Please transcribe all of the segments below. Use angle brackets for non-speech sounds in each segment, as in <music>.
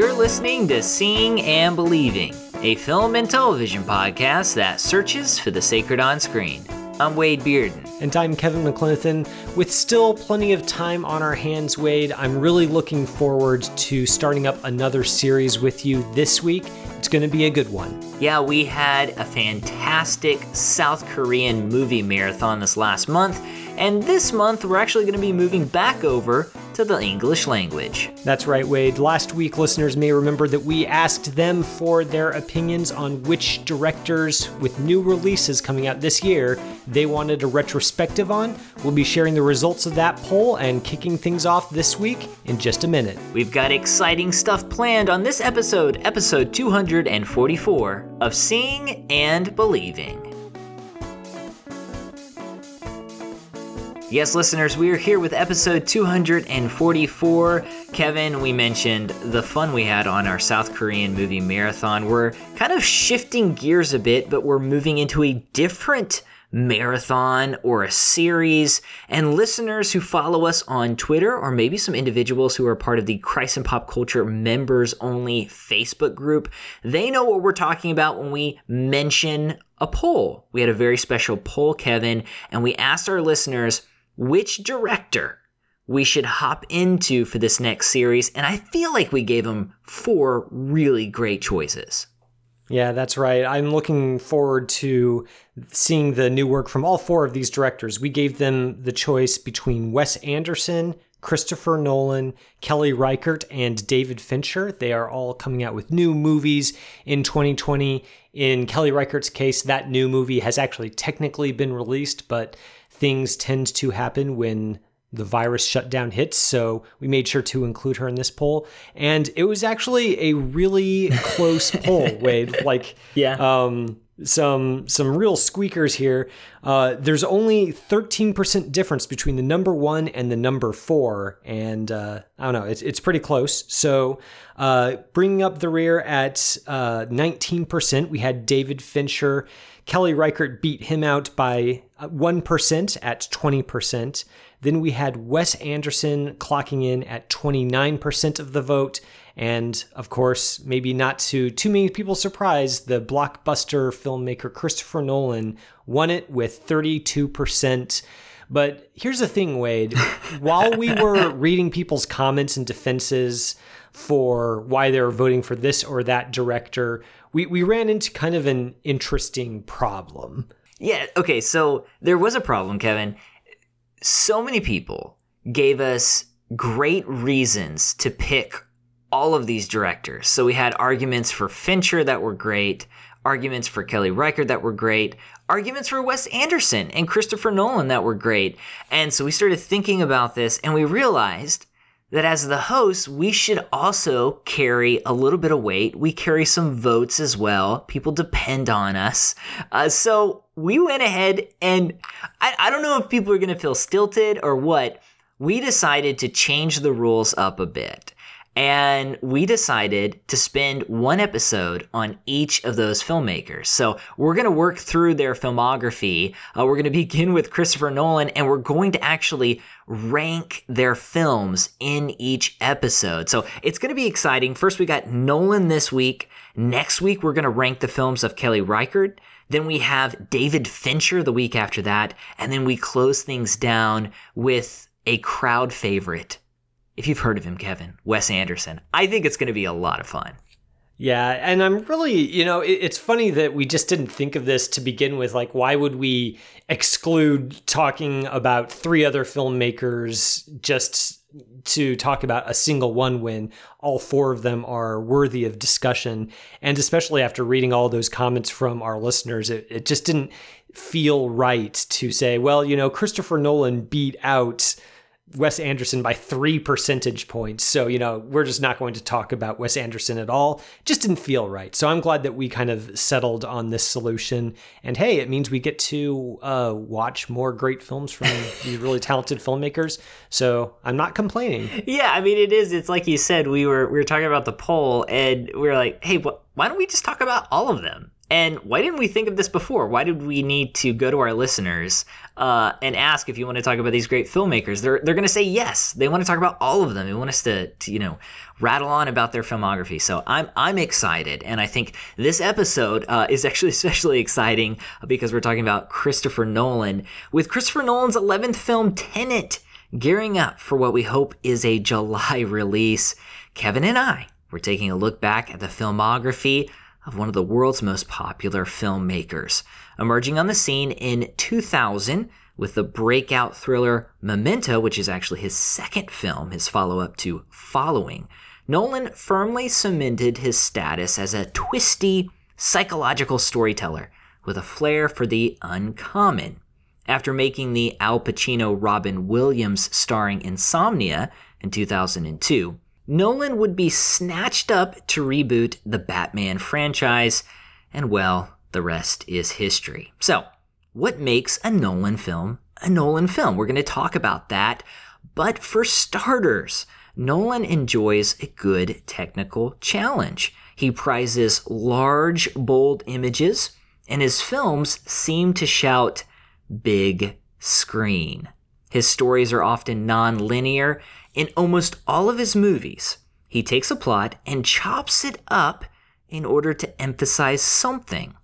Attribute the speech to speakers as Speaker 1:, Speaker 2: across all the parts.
Speaker 1: You're listening to Seeing and Believing, a film and television podcast that searches for the sacred on screen. I'm Wade Bearden.
Speaker 2: And I'm Kevin McLenithan. With still plenty of time on our hands, Wade, I'm really looking forward to starting up another series with you this week. It's going to be a good one.
Speaker 1: Yeah, we had a fantastic South Korean movie marathon this last month, and this month we're actually going to be moving back over to the English language.
Speaker 2: That's right, Wade. Last week, listeners may remember that we asked them for their opinions on which directors with new releases coming out this year they wanted a retrospective on. We'll be sharing the results of that poll and kicking things off this week in just a minute.
Speaker 1: We've got exciting stuff planned on this episode, episode 244 of Seeing and Believing. Yes, listeners, we are here with episode 244. Kevin, we mentioned the fun we had on our South Korean movie marathon. We're kind of shifting gears a bit, but we're moving into a different marathon or a series. And listeners who follow us on Twitter, or maybe some individuals who are part of the Christ and Pop Culture members only Facebook group, they know what we're talking about when we mention a poll. We had a very special poll, Kevin, and we asked our listeners which director we should hop into for this next series, and I feel like we gave them four really great choices.
Speaker 2: Yeah, that's right. I'm looking forward to seeing the new work from all four of these directors. We gave them the choice between Wes Anderson, Christopher Nolan, Kelly Reichardt, and David Fincher. They are all coming out with new movies in 2020. In Kelly Reichardt's case, that new movie has actually technically been released, but things tend to happen when the virus shutdown hits. So we made sure to include her in this poll. And it was actually a really close <laughs> poll, Wade. Like,
Speaker 1: yeah.
Speaker 2: Um, some some real squeakers here. Uh, there's only 13% difference between the number one and the number four, and uh, I don't know, it's it's pretty close. So, uh, bringing up the rear at uh, 19%, we had David Fincher. Kelly Reichardt beat him out by 1% at 20%. Then we had Wes Anderson clocking in at 29% of the vote. And of course, maybe not to too many people's surprise, the blockbuster filmmaker Christopher Nolan won it with 32%. But here's the thing, Wade. While we were reading people's comments and defenses for why they were voting for this or that director, we, we ran into kind of an interesting problem.
Speaker 1: Yeah, okay, so there was a problem, Kevin. So many people gave us great reasons to pick all of these directors. So we had arguments for Fincher that were great, arguments for Kelly Reichardt that were great, arguments for Wes Anderson and Christopher Nolan that were great. And so we started thinking about this and we realized that as the host, we should also carry a little bit of weight. We carry some votes as well. People depend on us. Uh, so we went ahead and I, I don't know if people are going to feel stilted or what. We decided to change the rules up a bit. And we decided to spend one episode on each of those filmmakers. So we're going to work through their filmography. Uh, we're going to begin with Christopher Nolan, and we're going to actually rank their films in each episode. So it's going to be exciting. First, we got Nolan this week. Next week, we're going to rank the films of Kelly Reichardt. Then we have David Fincher the week after that. And then we close things down with a crowd favorite if you've heard of him, Kevin, Wes Anderson. I think it's going to be a lot of fun.
Speaker 2: Yeah, and I'm really, you know, it's funny that we just didn't think of this to begin with. Like, why would we exclude talking about three other filmmakers just to talk about a single one when all four of them are worthy of discussion? And especially after reading all those comments from our listeners, it, it just didn't feel right to say, well, you know, Christopher Nolan beat out Wes Anderson by three percentage points. So, you know, we're just not going to talk about Wes Anderson at all. Just didn't feel right. So I'm glad that we kind of settled on this solution. And hey, it means we get to uh, watch more great films from <laughs> these really talented filmmakers. So I'm not complaining.
Speaker 1: Yeah, I mean, it is. It's like you said, we were we were talking about the poll, and we were like, hey, wh- why don't we just talk about all of them? And why didn't we think of this before? Why did we need to go to our listeners uh, and ask if you want to talk about these great filmmakers? They're they're going to say yes. They want to talk about all of them. They want us to, to you know rattle on about their filmography. So I'm I'm excited, and I think this episode uh, is actually <laughs> especially exciting because we're talking about Christopher Nolan with Christopher Nolan's 11th film Tenet gearing up for what we hope is a July release. Kevin and I we're taking a look back at the filmography of one of the world's most popular filmmakers, emerging on the scene in 2000 with the breakout thriller Memento, which is actually his second film, his follow up to Following. Nolan firmly cemented his status as a twisty, psychological storyteller with a flair for the uncommon. After making the Al Pacino Robin Williams starring Insomnia in 2002, Nolan would be snatched up to reboot the Batman franchise, and well, the rest is history. So, what makes a Nolan film a Nolan film? We're going to talk about that. But for starters, Nolan enjoys a good technical challenge. He prizes large, bold images, and his films seem to shout, big screen. His stories are often non linear in almost all of his movies, he takes a plot and chops it up in order to emphasize something.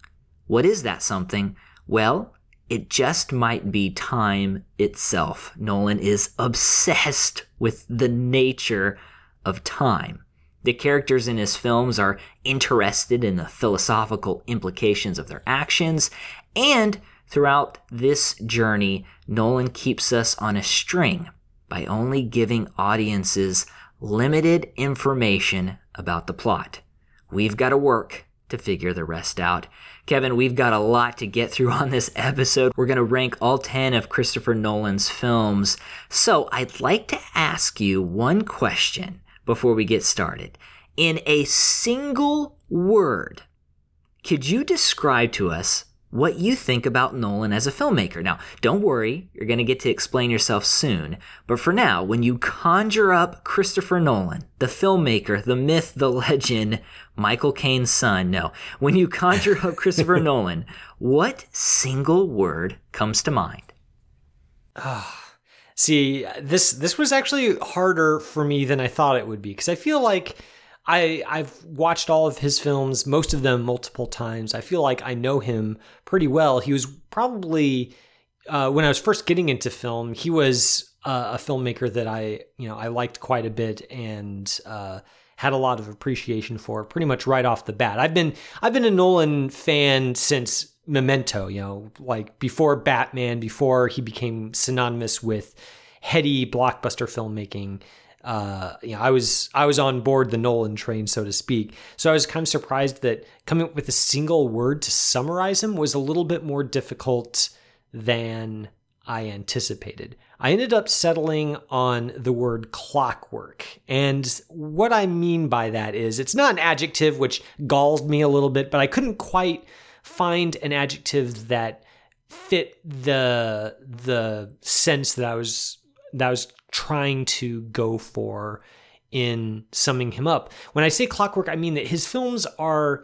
Speaker 1: What is that something? Well, it just might be time itself. Nolan is obsessed with the nature of time. The characters in his films are interested in the philosophical implications of their actions, and throughout this journey, Nolan keeps us on a string by only giving audiences limited information about the plot. We've got to work to figure the rest out. Kevin, we've got a lot to get through on this <laughs> episode. We're going to rank all 10 of Christopher Nolan's films. So I'd like to ask you one question before we get started. In a single word, could you describe to us what you think about Nolan as a filmmaker. Now, don't worry, you're going to get to explain yourself soon. But for now, when you conjure up Christopher Nolan, the filmmaker, the myth, the legend, Michael Caine's son, no, when you conjure up Christopher <laughs> Nolan, what single word comes to mind?
Speaker 2: Ah. See, this this was actually harder for me than I thought it would be because I feel like I I've watched all of his films, most of them multiple times. I feel like I know him pretty well. He was probably uh, when I was first getting into film, he was uh, a filmmaker that I you know I liked quite a bit and uh, had a lot of appreciation for pretty much right off the bat. I've been I've been a Nolan fan since Memento, you know, like before Batman, before he became synonymous with heady blockbuster filmmaking uh, you know, I was I was on board the Nolan train, so to speak. So I was kind of surprised that coming up with a single word to summarize him was a little bit more difficult than I anticipated. I ended up settling on the word clockwork. And what I mean by that is it's not an adjective which galls me a little bit, but I couldn't quite find an adjective that fit the the sense that I was that I was trying to go for in summing him up. When I say clockwork, I mean that his films are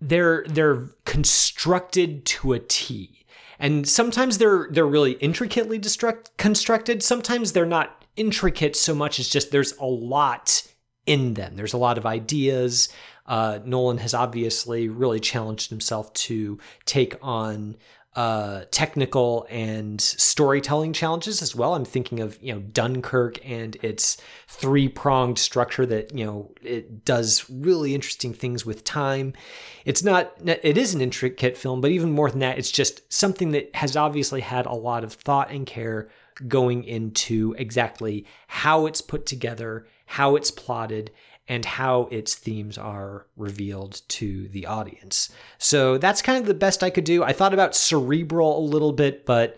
Speaker 2: they're they're constructed to a T. And sometimes they're they're really intricately destruct, constructed. Sometimes they're not intricate so much as just there's a lot in them. There's a lot of ideas. Uh, Nolan has obviously really challenged himself to take on uh, technical and storytelling challenges as well. I'm thinking of you know Dunkirk and its three pronged structure that you know it does really interesting things with time. It's not it is an intricate film, but even more than that, it's just something that has obviously had a lot of thought and care going into exactly how it's put together, how it's plotted, and how its themes are revealed to the audience. So that's kind of the best I could do. I thought about cerebral a little bit, but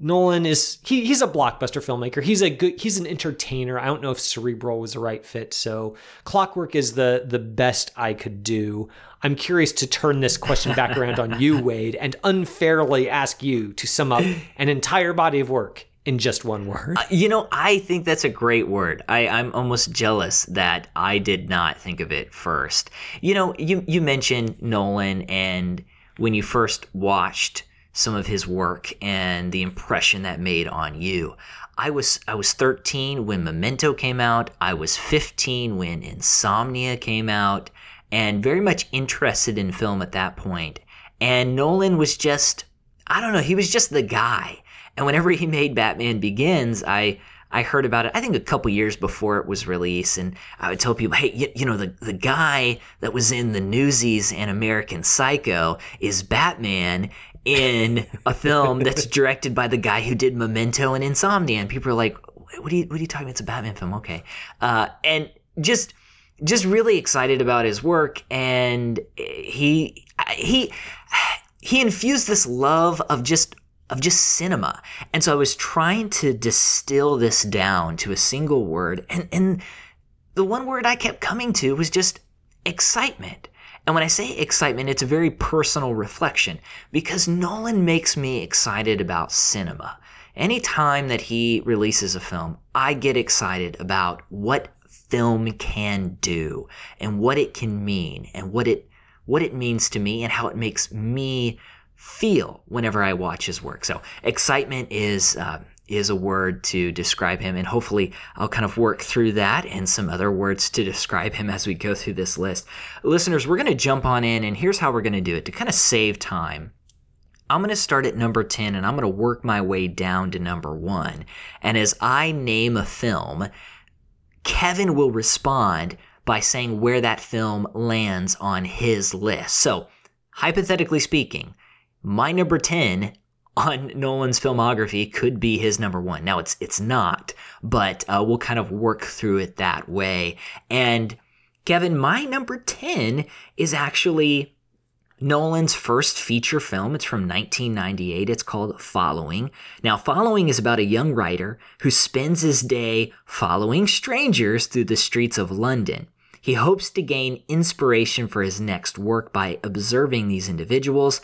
Speaker 2: Nolan is he, he's a blockbuster filmmaker. He's a good he's an entertainer. I don't know if cerebral was the right fit. So Clockwork is the the best I could do. I'm curious to turn this question back around on you, <laughs> Wade, and unfairly ask you to sum up an entire body of work in just one word.
Speaker 1: Uh, you know, I think that's a great word. I, I'm almost jealous that I did not think of it first. You know, you you mentioned Nolan and when you first watched some of his work and the impression that made on you. I was I was 13 when Memento came out. I was 15 when Insomnia came out and very much interested in film at that point. And Nolan was just I don't know, he was just the guy. And whenever he made Batman Begins, I I heard about it, I think a couple years before it was released, and I would tell people, hey, you, you, know, the, the guy that was in the Newsies and American Psycho is Batman in a film <laughs> that's directed by the guy who did Memento and Insomnia. And people are like, what are you, what are you talking about? It's a Batman film. Okay. Uh, and just, just really excited about his work. And he, he, <sighs> he infused this love of just of just cinema. And so I was trying to distill this down to a single word. And, and the one word I kept coming to was just excitement. And when I say excitement, it's a very personal reflection because Nolan makes me excited about cinema. Anytime that he releases a film, I get excited about what film can do and what it can mean and what it what it means to me and how it makes me feel whenever I watch his work. So excitement is uh, is a word to describe him, and hopefully I'll kind of work through that and some other words to describe him as we go through this list. Listeners, we're going to jump on in, and here's how we're going to do it to kind of save time. I'm going to start at number 10 and I'm going to work my way down to number 1. And as I name a film, Kevin will respond by saying where that film lands on his list. So, hypothetically speaking, my number 10 on Nolan's filmography could be his number one. Now it's it's not, but uh, we'll kind of work through it that way. And Kevin, my number 10 is actually Nolan's first feature film. It's from 1998. It's called Following. Now, Following is about a young writer who spends his day following strangers through the streets of London. He hopes to gain inspiration for his next work by observing these individuals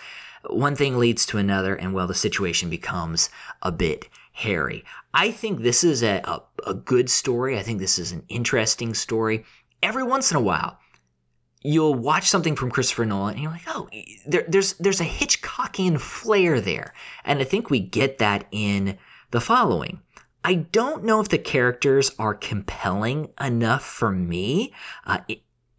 Speaker 1: one thing leads to another, and well, the situation becomes a bit hairy. I think this is a, a, a good story. I think this is an interesting story. Every once in a while, you'll watch something from Christopher Nolan and you're like, oh, there, there's there's a Hitchcockian flair there, and I think we get that in the following. I don't know if the characters are compelling enough for me uh,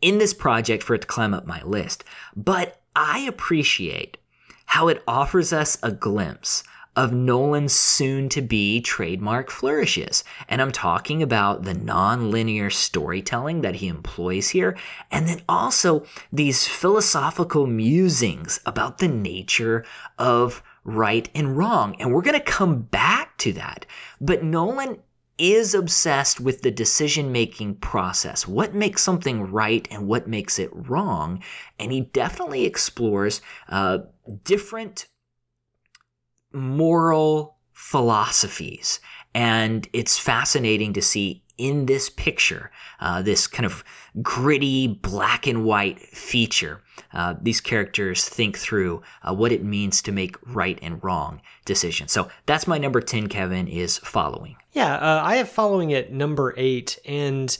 Speaker 1: in this project for it to climb up my list, but I appreciate how it offers us a glimpse of Nolan's soon to be trademark flourishes. And I'm talking about the non-linear storytelling that he employs here, and then also these philosophical musings about the nature of right and wrong. And we're going to come back to that. But Nolan is obsessed with the decision making process. What makes something right and what makes it wrong? And he definitely explores uh, different moral philosophies. And it's fascinating to see in this picture, uh, this kind of gritty black and white feature, uh, these characters think through uh, what it means to make right and wrong decisions. So that's my number 10, Kevin, is following.
Speaker 2: Yeah, uh, I have following at number eight. And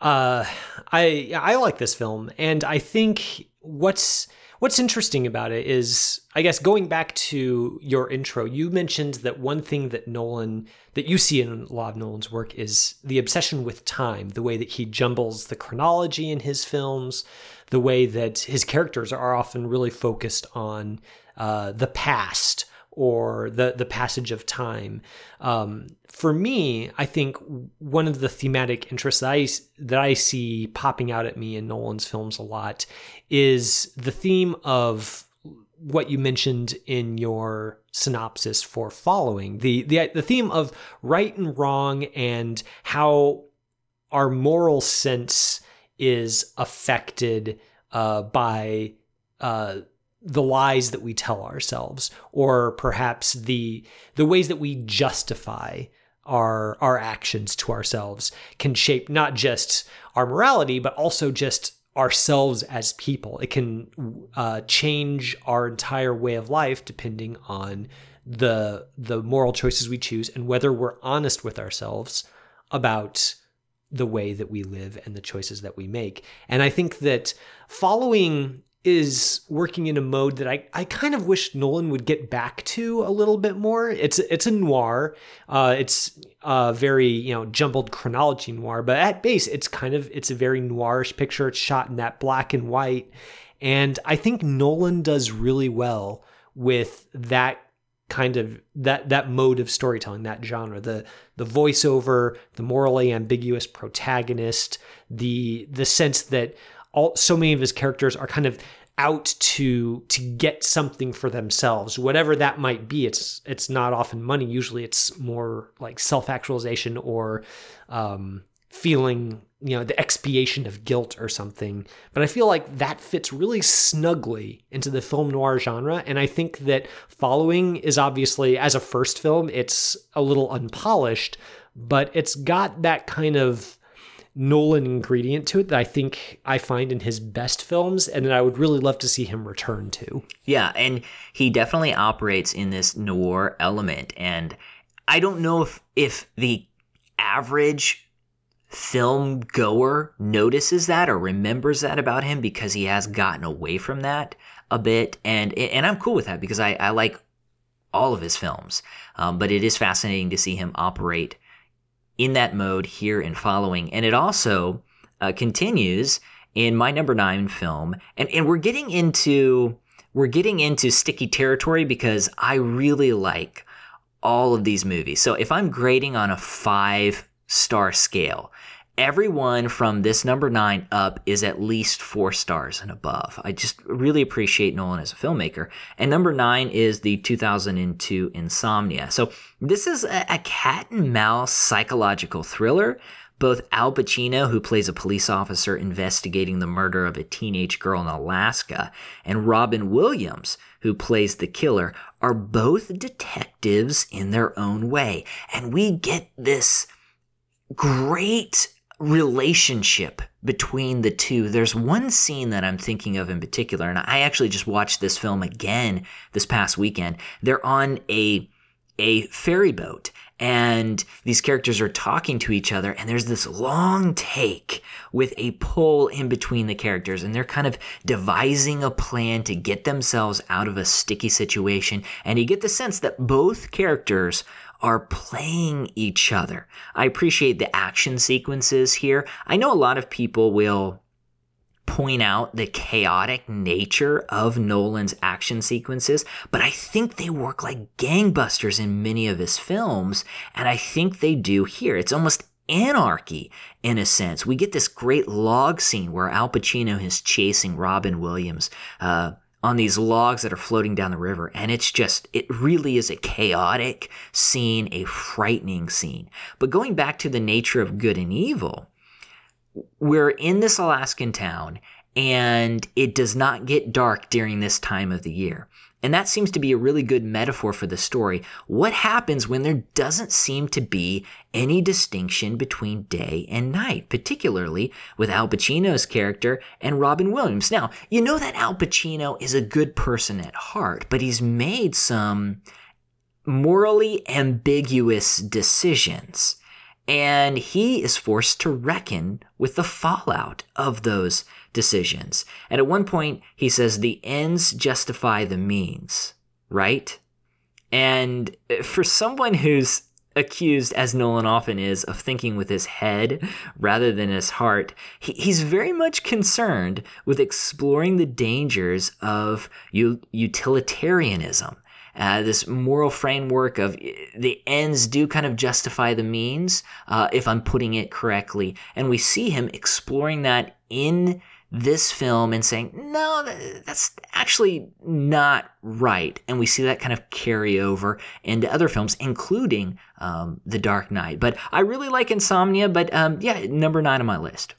Speaker 2: uh, I, I like this film. And I think what's What's interesting about it is, I guess, going back to your intro, you mentioned that one thing that Nolan, that you see in a lot of Nolan's work is the obsession with time, the way that he jumbles the chronology in his films, the way that his characters are often really focused on uh, the past or the the passage of time. Um, for me, I think one of the thematic interests that I that I see popping out at me in Nolan's films a lot is the theme of what you mentioned in your synopsis for following. The the the theme of right and wrong and how our moral sense is affected uh, by uh, the lies that we tell ourselves or perhaps the the ways that we justify our our actions to ourselves can shape not just our morality but also just ourselves as people it can uh, change our entire way of life depending on the the moral choices we choose and whether we're honest with ourselves about the way that we live and the choices that we make. And I think that following is working in a mode that I, I kind of wish Nolan would get back to a little bit more. It's it's a noir. Uh, it's a very you know jumbled chronology noir, but at base it's kind of it's a very noirish picture. It's shot in that black and white, and I think Nolan does really well with that kind of that that mode of storytelling, that genre, the the voiceover, the morally ambiguous protagonist, the the sense that all so many of his characters are kind of out to to get something for themselves whatever that might be. It's it's not often money. Usually it's more like self-actualization or um, feeling you know the expiation of guilt or something. But i feel like that fits really snugly into the film noir genre. And i think that following is obviously as a first film it's a little unpolished but it's got that kind of Nolan ingredient to it that I think I find in his best films and that I would really love to see him return to.
Speaker 1: Yeah, and he definitely operates in this noir element and I don't know if if the average film goer notices that or remembers that about him because he has gotten away from that a bit and and I'm cool with that because I, I like all of his films um, but it is fascinating to see him operate in that mode here in following. And it also uh, continues in my number nine film. And, and we're getting into we're getting into sticky territory because I really like all of these movies. So if I'm grading on a five star scale, everyone from this number nine up is at least four stars and above. I just really appreciate Nolan as a filmmaker. And number nine is the 2002 Insomnia. So this is a, a cat and mouse psychological thriller. Both Al Pacino, who plays a police officer investigating the murder of a teenage girl in Alaska, and Robin Williams, who plays the killer, are both detectives in their own way. And we get this great relationship between the two. There's one scene that I'm thinking of in particular, and I actually just watched this film again this past weekend. They're on a a ferry boat and these characters are talking to each other and there's this long take with a pull in between the characters and they're kind of devising a plan to get themselves out of a sticky situation and you get the sense that both characters are playing each other. I appreciate the action sequences here. I know a lot of people will point out the chaotic nature of Nolan's action sequences, but I think they work like gangbusters in many of his films, and I think they do here. It's almost anarchy in a sense. We get this great log scene where Al Pacino is chasing Robin Williams. Uh, on these logs that are floating down the river. And it's just, it really is a chaotic scene, a frightening scene. But going back to the nature of good and evil, we're in this Alaskan town and it does not get dark during this time of the year. And that seems to be a really good metaphor for the story. What happens when there doesn't seem to be any distinction between day and night, particularly with Al Pacino's character and Robin Williams? Now, you know that Al Pacino is a good person at heart, but he's made some morally ambiguous decisions. And he is forced to reckon with the fallout of those decisions. And at one point, he says, the ends justify the means, right? And for someone who's accused, as Nolan often is, of thinking with his head rather than his heart, he, he's very much concerned with exploring the dangers of utilitarianism. Uh, this moral framework of the ends do kind of justify the means, uh, if I'm putting it correctly. And we see him exploring that in this film and saying, no, that's actually not right. And we see that kind of carry over into other films, including um, The Dark Knight. But I really like Insomnia, but um, yeah, number nine on my list.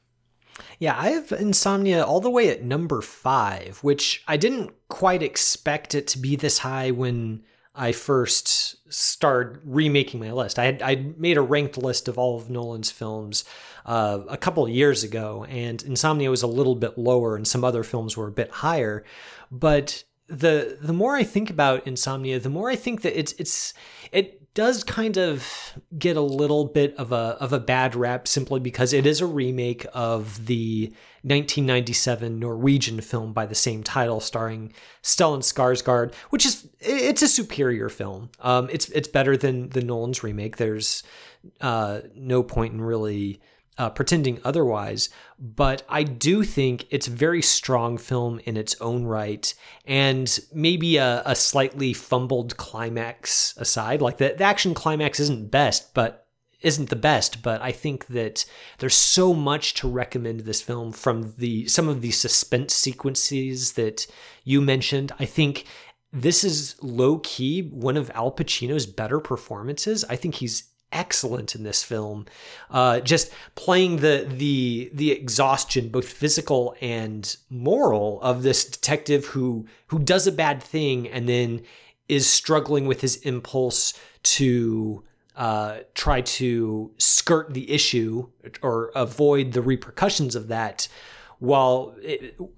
Speaker 2: Yeah, I have Insomnia all the way at number five, which I didn't quite expect it to be this high when I first started remaking my list. I had I made a ranked list of all of Nolan's films uh, a couple years ago, and Insomnia was a little bit lower, and some other films were a bit higher. But the the more I think about insomnia, the more I think that it's it's it does kind of get a little bit of a of a bad rap simply because it is a remake of the 1997 Norwegian film by the same title, starring Stellan Skarsgård, which is it's a superior film. Um, it's it's better than the Nolan's remake. There's uh, no point in really uh, pretending otherwise, but I do think it's a very strong film in its own right, and maybe a, a slightly fumbled climax aside. Like the, the action climax isn't best, but isn't the best, but I think that there's so much to recommend this film from the some of the suspense sequences that you mentioned. I think this is low key one of Al Pacino's better performances. I think he's excellent in this film. Uh, just playing the the the exhaustion, both physical and moral, of this detective who who does a bad thing and then is struggling with his impulse to uh, try to skirt the issue or avoid the repercussions of that, while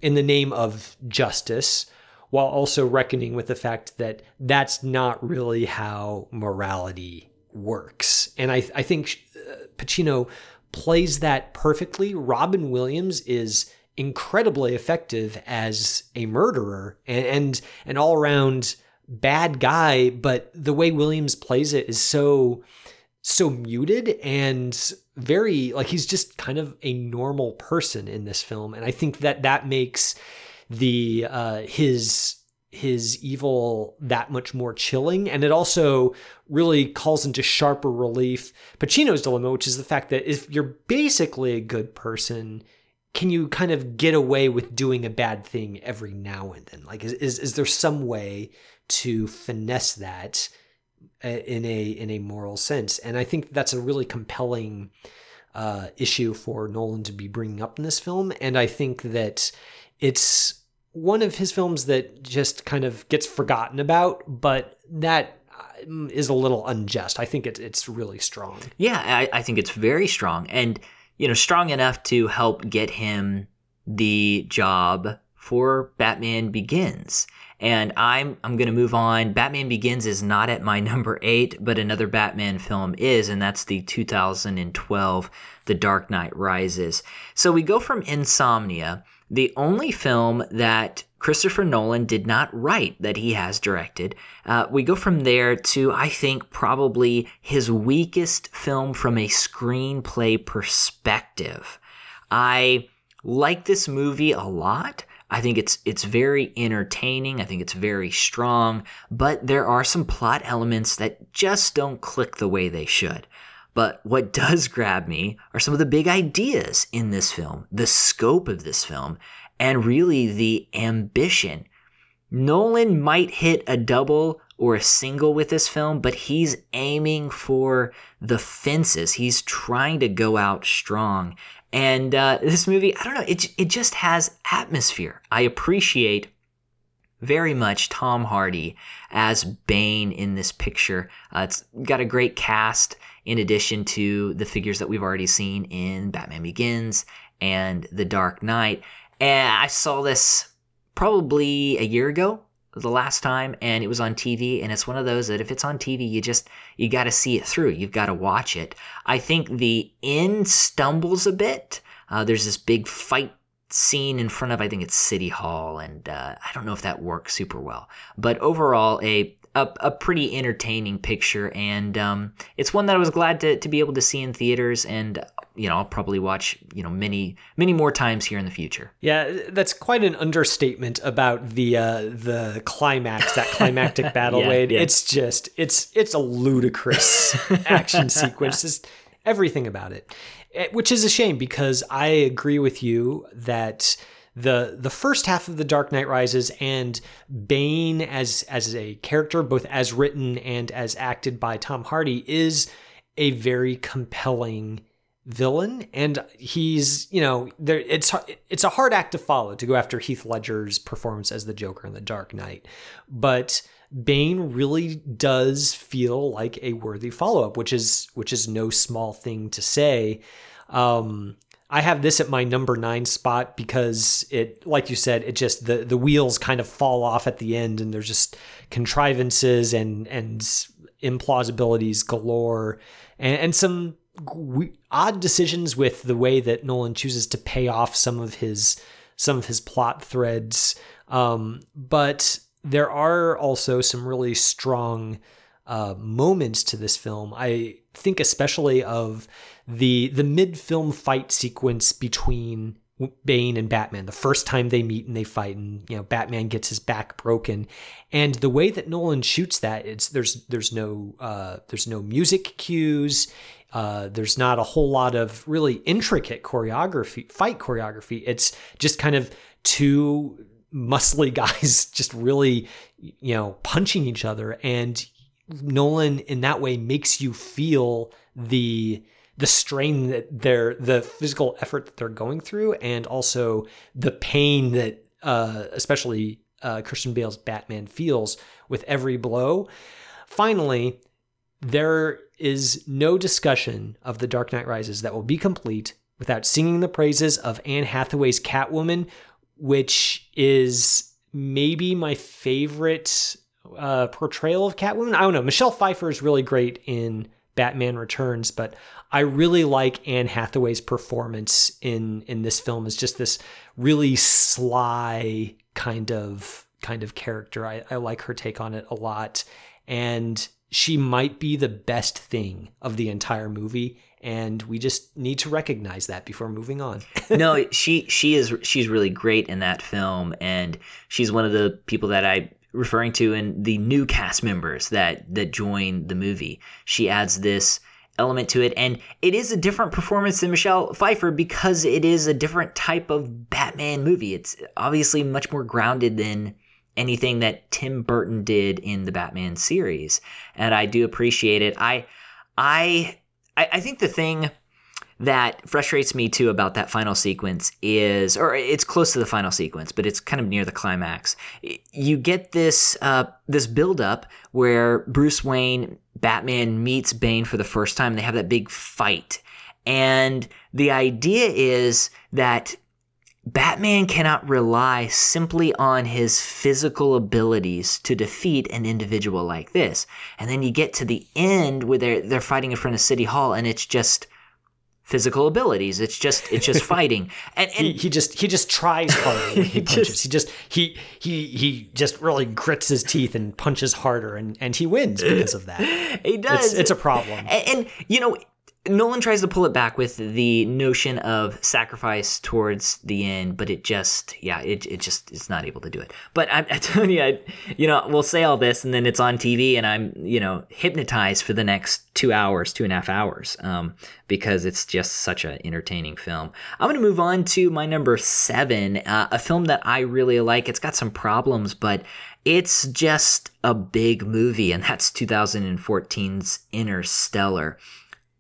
Speaker 2: in the name of justice while also reckoning with the fact that that's not really how morality works. And I, I think uh, Pacino plays that perfectly. Robin Williams is incredibly effective as a murderer and, and an all around bad guy, but the way Williams plays it is so so muted and very like he's just kind of a normal person in this film and I think that that makes the uh his his evil that much more chilling. And it also really calls into sharper relief Pacino's dilemma, which is the fact that if you're basically a good person, can you kind of get away with doing a bad thing every now and then? Like, is, is, is there some way to finesse that uh, in a in a moral sense? And I think that's a really compelling uh, issue for Nolan to be bringing up in this film. And I think that it's one of his films that just kind of gets forgotten about, but that uh, a little unjust. I think it, it's really strong.
Speaker 1: Yeah, I, I think it's very strong, and you know, strong enough to help get him the job for Batman Begins. And I'm I'm gonna move on. Batman Begins is not at my <laughs> number eight, but another Batman film is, and that's the 2012 The Dark Knight Rises. So we go from Insomnia the only film that Christopher Nolan did not write that he has directed. Uh, we go from there to, I think, probably his weakest film from a screenplay perspective. I like this movie a lot. I think it's it's very entertaining. I think it's very strong, but there are some plot elements that just don't click the way they should. But what does grab me are some of the big ideas in this film, the scope of this film, and really the ambition. Nolan might hit a double or a single with this film, but he's aiming for the fences. He's trying to go out strong. And uh, this movie, I don't know, it, it just has atmosphere. I appreciate very much Tom Hardy as Bane in this picture. Uh, it's got a great cast in addition to the figures that we've already seen in Batman Begins and The Dark Knight. And I saw this probably a year ago, the last time, and it was on TV. And it's one of those that if it's on TV, you just you got to see it through. You've got to watch it. I think the end stumbles a bit. Uh, there's this big fight scene in front of I think it's City Hall, and uh, I don't know if that works super well. But overall, a a, a pretty entertaining picture, and um, it's one that I was glad to, to be able to see in theaters, and you know I'll probably watch you know many many more times here in the future.
Speaker 2: Yeah, that's quite an understatement about the uh, the climax, that <laughs> climactic battle. yeah, Wade, yeah. it's just it's it's a ludicrous <laughs> action sequence. Just everything about it, eh, which is a shame because I agree with you that the the first half of the Dark Knight Rises and Bane as as a character, both as written and as acted by Tom Hardy, is a very compelling villain. And he's you know there it's it's a hard act to follow to go after Heath Ledger's performance as the Joker in the Dark Knight. But Bane really does feel like a worthy follow-up which is which is no small thing to say. Um I have this at my number nine spot because it, like you said, it just the the wheels kind of fall off at the end, and there's just contrivances and and implausibilities galore, and, and some odd decisions with the way that Nolan chooses to pay off some of his some of his plot threads. Um, but there are also some really strong uh, moments to this film. I think especially of the the mid film fight sequence between Bane and Batman. The first time they meet and they fight, and you know Batman gets his back broken, and the way that Nolan shoots that, it's there's there's no uh, there's no music cues. Uh, there's not a whole lot of really intricate choreography, fight choreography. It's just kind of two muscly <laughs> guys just really, you know, punching each other. And Nolan in that way makes you feel the the strain that they're the physical effort that they're going through and also the pain that uh, especially uh, Christian Bale's Batman feels with every blow. Finally, there is no discussion of The Dark Knight Rises that will be complete without singing the praises of Anne Hathaway's Catwoman, which is maybe my favorite uh, portrayal of Catwoman. I don't know. Michelle Pfeiffer is really great in Batman Returns, but I really like Anne Hathaway's performance in in this film as just this really sly kind of kind of character. I, I like her take on it a lot, and she might be the best thing of the entire movie and we just need to recognize that before moving on. <laughs>
Speaker 1: no, she she is she's really great in that film and she's one of the people that I referring to in the new cast members that that join the movie. She adds this element to it and it is a different performance than Michelle Pfeiffer because it is a different type of Batman movie. It's obviously much more grounded than anything that Tim Burton did in the Batman series and I do appreciate it. I I I, think the thing that frustrates me too about that final sequence is, or it's close to the final sequence, but it's kind of near the climax. You get this uh, this build up where Bruce Wayne, Batman meets Bane for the first time. They have that big fight, and the idea is that Batman cannot rely simply on his physical abilities to defeat an individual like this. And then you get to the end where they're they're fighting in front of City Hall and it's just physical abilities. It's just it's just <laughs> fighting. And, and
Speaker 2: he, he, just he just tries harder <laughs> he, punches. Just, he just he he he just really grits his teeth and punches harder and and he wins because of that. <laughs>
Speaker 1: He does.
Speaker 2: It's, it's a problem.
Speaker 1: And, and you know Nolan tries to pull it back with the notion of sacrifice towards the end, but it just, yeah, it, it just, it's not able to do it. But I'm, <laughs> I'm you, I, you know, we'll say all this and then it's on TV and I'm, you know, hypnotized for the next two hours, two and a half hours, um, because it's just such an entertaining film. I'm going to move on to my number seven, uh, a film that I really like. It's got some problems, but it's just a big movie, and that's 2014's Interstellar.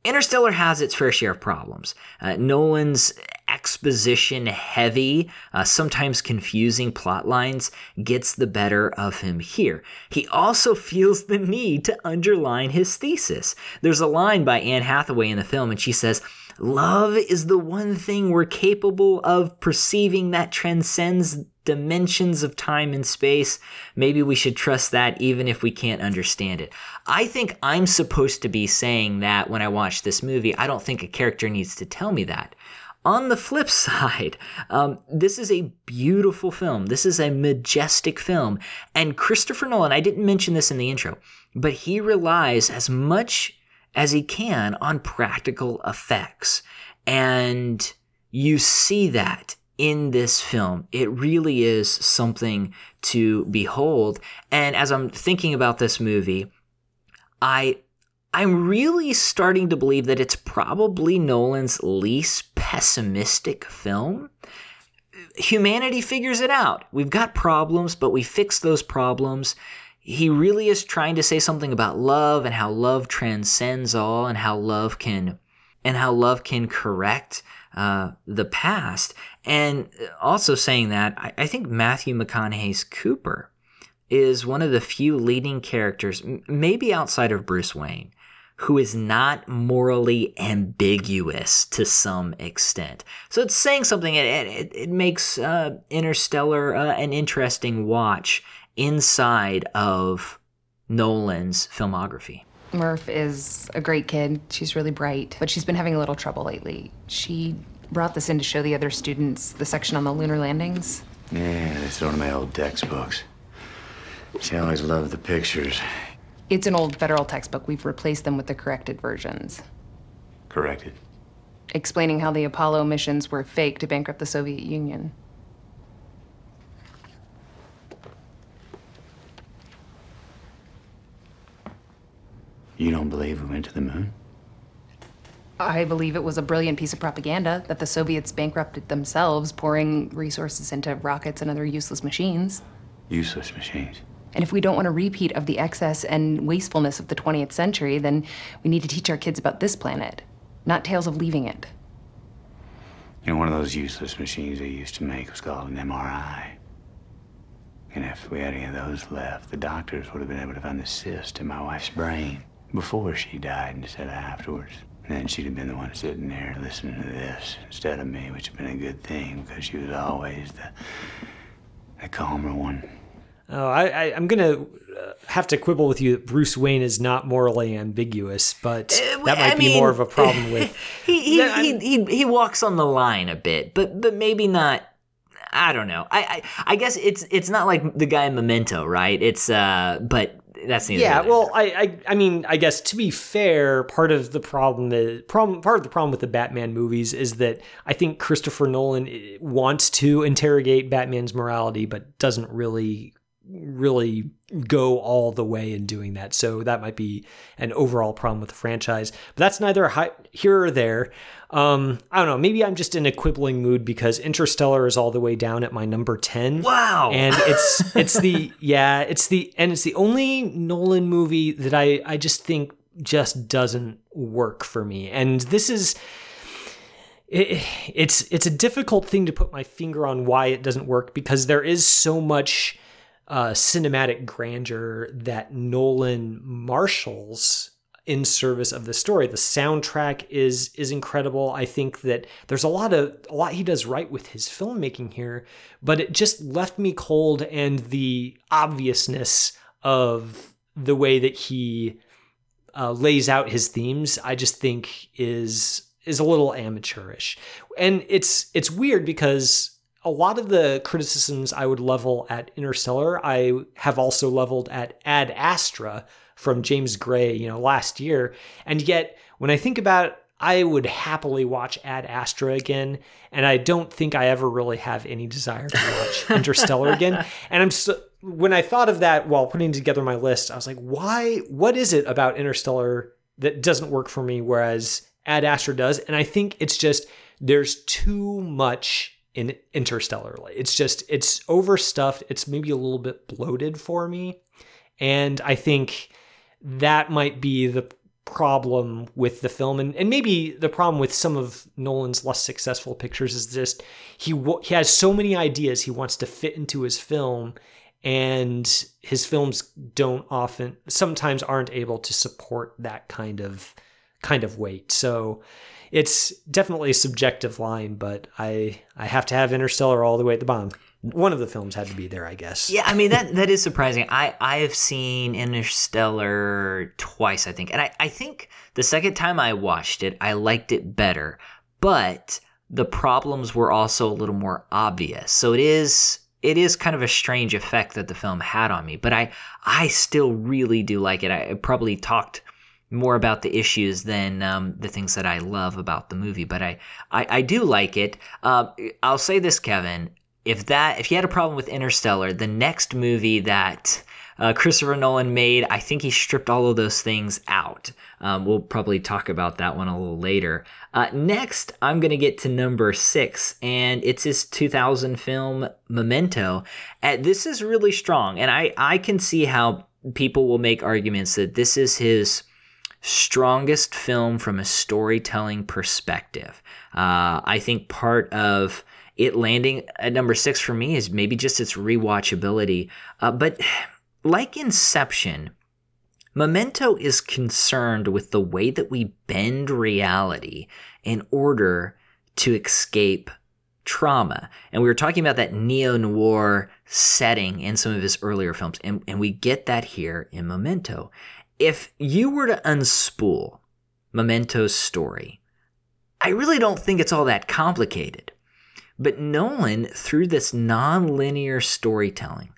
Speaker 1: Interstellar has its fair share of problems. Uh, Nolan's exposition heavy, uh, sometimes confusing plot lines gets the better of him here. He also feels the need to underline his thesis. There's a line by Anne Hathaway in the film, and she says, Love is the one thing we're capable of perceiving that transcends dimensions of time and space. Maybe we should trust that even if we can't understand it. I think I'm supposed to be saying that when I watch this movie. I don't think a character needs to tell me that. On the flip <laughs> side, um, this is a beautiful film. This is a majestic film. And Christopher Nolan, I didn't mention this in the intro, but he relies as much as he can on practical effects. And you see that in this film. It really is something to behold. And as I'm thinking about this movie, I I'm really starting to believe that it's probably Nolan's least pessimistic film. Humanity figures it out. We've got problems, but we fix those problems. He really is trying to say something about love and how love transcends all and how love can and how love can correct uh, the past. And also saying that, I, I, think Matthew McConaughey's Cooper is one of the few leading characters, maybe outside of Bruce Wayne, who is not morally ambiguous to some extent. So it's saying something. It, it, it makes uh, Interstellar uh, an interesting watch inside of Nolan's filmography.
Speaker 3: Murph is a great kid. She's really bright, but she's been having a little trouble lately. She brought this in to show the other students the section on the lunar landings.
Speaker 4: Yeah, it's one of my old textbooks. She always loved the pictures.
Speaker 3: It's an old federal textbook. We've replaced them with the corrected versions,
Speaker 4: Corrected.
Speaker 3: explaining how the Apollo missions were fake to bankrupt the Soviet Union.
Speaker 4: You don't believe we went to the moon?
Speaker 3: I believe it was a brilliant piece of propaganda that the Soviets bankrupted themselves, pouring resources into rockets and other useless machines.
Speaker 4: Useless machines.
Speaker 3: And if we don't want a repeat of the excess and wastefulness of the 20th century, then we need to teach our kids about this planet, not tales of leaving it.
Speaker 4: You know, one of those useless machines they used to make was called an MRI. And if we had any of those left, the doctors would have been able to find the cyst in my wife's brain before she died instead of afterwards. And then she'd have been the one sitting there listening to this instead of me, which would have been a good thing because she was always the, the calmer one.
Speaker 2: Oh, I, I, am going to uh, have to quibble with you that Bruce Wayne is not morally ambiguous, but
Speaker 1: Uh,
Speaker 2: that might
Speaker 1: I
Speaker 2: be
Speaker 1: mean-
Speaker 2: more of a problem <laughs> with.
Speaker 1: he he, he, he he walks on the line a bit, but but maybe not. I don't know. I, I I guess it's it's not like the guy in Memento, right? It's uh, but that's neither
Speaker 2: Yeah, well, I, I, I mean, I guess to be fair, part of the problem is problem. Part of the problem with the Batman movies is that I think Christopher Nolan eh, wants to interrogate Batman's morality, but doesn't really, really go all the way in doing that. So that might be an overall problem with the franchise. But that's neither hi- here or there. Um, I don't know. Maybe I'm just in a quibbling mood because Interstellar is all the way down at my number ten
Speaker 1: Wow.
Speaker 2: and it's <laughs> it's the yeah it's the and it's the only Nolan movie that I I just think just doesn't work for me and this is it, it's it's a difficult thing to put my finger on why it doesn't work because there is so much uh, cinematic grandeur that Nolan marshals in service of the story. The soundtrack is is incredible. I think that there's a lot of a lot he does right with his filmmaking here, but it just left me cold and the obviousness of the way that he uh, lays out his themes, I just think is is a little amateurish. And it's it's weird because a lot of the criticisms I would level at Interstellar, I have also leveled at Ad Astra from James Gray, you know, last year. And yet, when I think about it, I would happily watch Ad Astra again, and I don't think I ever really have any desire to watch <laughs> Interstellar again. And I'm so, when I thought of that while putting together my list, I was like, why? What is it about Interstellar that doesn't work for me, whereas Ad Astra does? And I think it's just there's too much in Interstellar. It's just it's overstuffed. It's maybe a little bit bloated for me, and I think that might be the problem with the film and, and maybe the problem with some of Nolan's less successful pictures is just he he has so many ideas he wants to fit into his film and his films don't often sometimes aren't able to support that kind of kind of weight so it's definitely a subjective line but i i have to have interstellar all the way at the bottom one of the films had to be there i guess
Speaker 1: Yeah, I mean that that is surprising. I I have seen Interstellar twice, I think, and I I think the second time I watched it, I liked it better, but the problems were also a little more obvious. So it is it is kind of a strange effect that the film had on me, but I I still really do like it. I probably talked more about the issues than um, the things that I love about the movie, but I I, I do like it. Uh, I'll say this, Kevin if that if you had a problem with Interstellar, the next movie that uh, Christopher Nolan made, I think he stripped all of those things out. Um, we'll probably talk about that one a little later. Uh, next, I'm going to get to number six, and it's his 2000 film Memento. Uh, this is really strong, and I I can see how people will make arguments that this is his strongest film from a storytelling perspective. Uh, I think part of it landing at number six for me is maybe just its rewatchability. Uh, but <sighs> like Inception, Memento is concerned with the way that we bend reality in order to escape trauma. And we were talking about that neo noir setting in some of his earlier films, and, and we get that here in Memento. If you were to unspool Memento's story, I really don't think it's all that complicated. But Nolan, through this non-linear storytelling,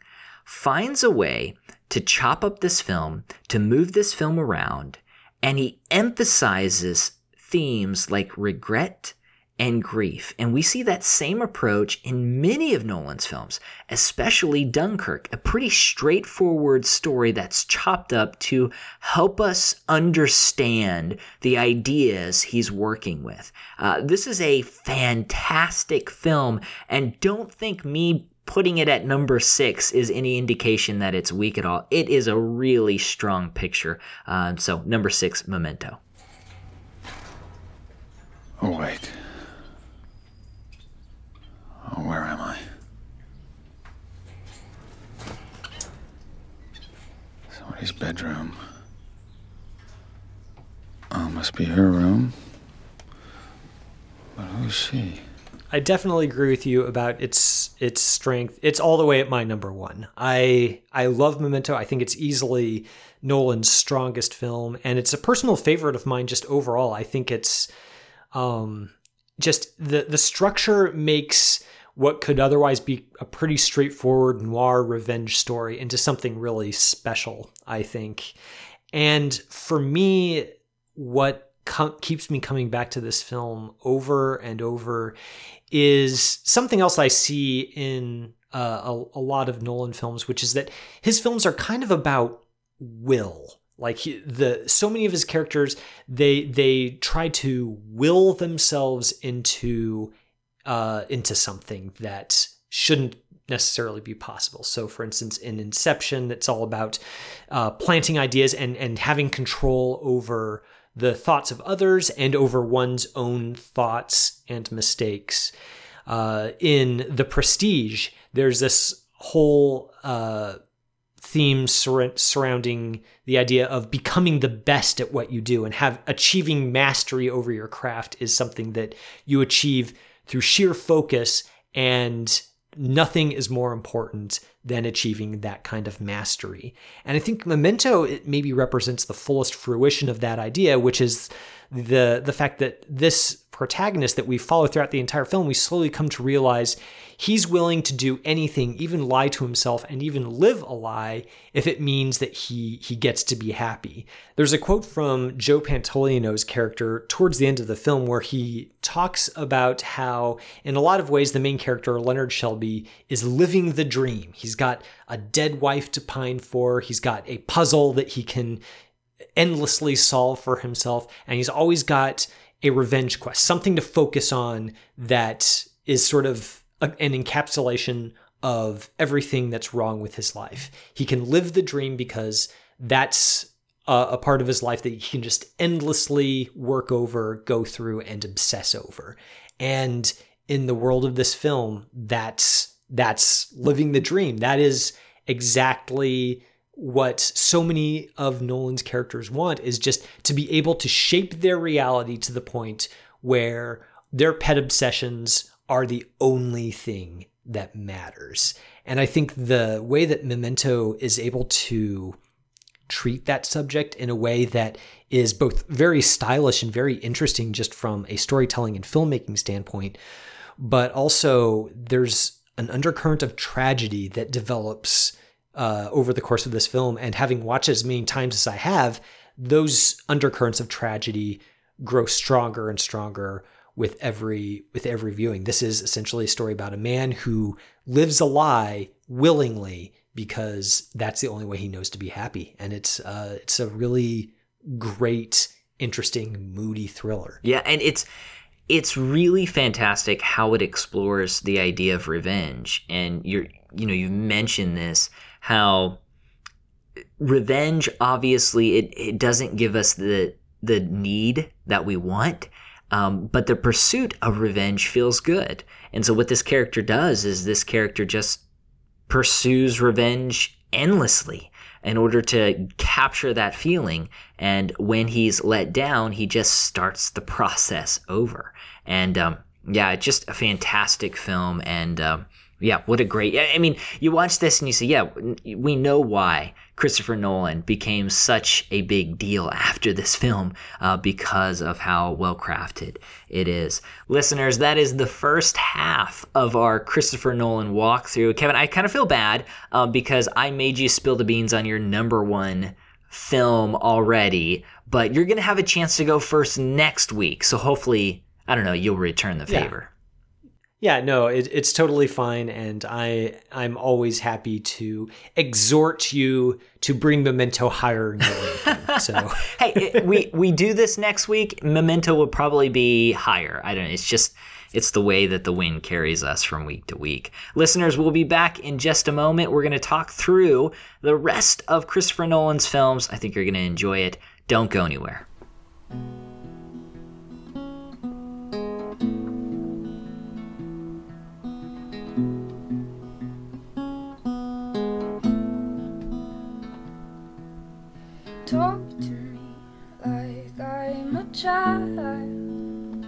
Speaker 1: finds a way to chop up this film, to move this film around, and he emphasizes themes like regret and grief. And we see that same approach in many of Nolan's films, especially Dunkirk, a pretty straightforward story that's chopped up to help us understand the ideas he's working with. Uh, this is a fantastic film, and don't think me putting it at number six is any indication that it's weak at all. It is a really strong picture. Uh, so, number six, Memento.
Speaker 5: Oh, wait. Oh, where am I? Somebody's bedroom. Oh, must be her room. But who's she?
Speaker 2: I definitely agree with you about its its strength. It's all the way at my number one. I I love Memento. I think it's easily Nolan's strongest film, and it's a personal favorite of mine. Just overall, I think it's um, just the the structure makes what could otherwise be a pretty straightforward noir revenge story into something really special. I think, and for me, what keeps me coming back to this film over and over is something else I see in uh, a, a, lot of Nolan films, which is that his films are kind of about will. Like he, the so many of his characters, they they try to will themselves into uh, into something that shouldn't necessarily be possible. So, for instance, in Inception, it's all about uh, planting ideas and and having control over the thoughts of others and over one's own thoughts and mistakes. Uh, in The Prestige, there's this whole uh, theme sur- surrounding the idea of becoming the best at what you do and have achieving mastery over your craft is something that you achieve through sheer focus and nothing is more important than achieving that kind of mastery. And I think Memento it maybe represents the fullest fruition of that idea, which is the the fact that this protagonist that we follow throughout the entire film, we slowly come to realize he's willing to do anything, even lie to himself and even live a lie if it means that he he gets to be happy. There's a quote from Joe Pantoliano's character towards the end of the film where he talks about how in a lot of ways the main character Leonard Shelby is living the dream. He's got a dead wife to pine for, he's got a puzzle that he can endlessly solve for himself and he's always got a revenge quest, something to focus on that is sort of a, an encapsulation of everything that's wrong with his life. He can live the dream because that's a, a part of his life that he can just endlessly work over, go through, and obsess over. And in the world of this film, that's that's living the dream. That is exactly what so many of Nolan's characters want is just to be able to shape their reality to the point where their pet obsessions are the only thing that matters. And I think the way that Memento is able to treat that subject in a way that is both very stylish and very interesting just from a storytelling and filmmaking standpoint, but also there's an undercurrent of tragedy that develops uh, over the course of this film. And having watched it as many times as I have, those undercurrents of tragedy grow stronger and stronger with every with every viewing. This is essentially a story about a man who lives a lie willingly because that's the only way he knows to be happy, and it's uh, it's a really great, interesting, moody thriller.
Speaker 1: Yeah, and it's it's really fantastic how it explores the idea of revenge, and you're you know you mentioned this how revenge obviously it, it doesn't give us the the need that we want um, but the pursuit of revenge feels good and so what this character does is this character just pursues revenge endlessly in order to capture that feeling. And when he's let down, he just starts the process over. And um, yeah, just a fantastic film. And um, yeah, what a great. I mean, you watch this and you say, yeah, we know why Christopher Nolan became such a big deal after this film uh, because of how well crafted it is. Listeners, that is the first half of our Christopher Nolan walkthrough. Kevin, I kind of feel bad uh, because I made you spill the beans on your number one film already, but you're going to have a chance to go first next week. So hopefully, I don't know, you'll return the favor.
Speaker 2: Yeah. Yeah, no, it, it's totally fine, and I I'm always happy to exhort you to bring Memento higher in your. <laughs> So
Speaker 1: hey, it, we we do this next week. Memento will probably be higher. I don't know. It's just it's the way that the wind carries us from week to week. Listeners, we'll be back in just a moment. We're going to talk through the rest of Christopher Nolan's films. I think you're going to enjoy it. Don't go anywhere.
Speaker 6: Talk to me like I'm a child.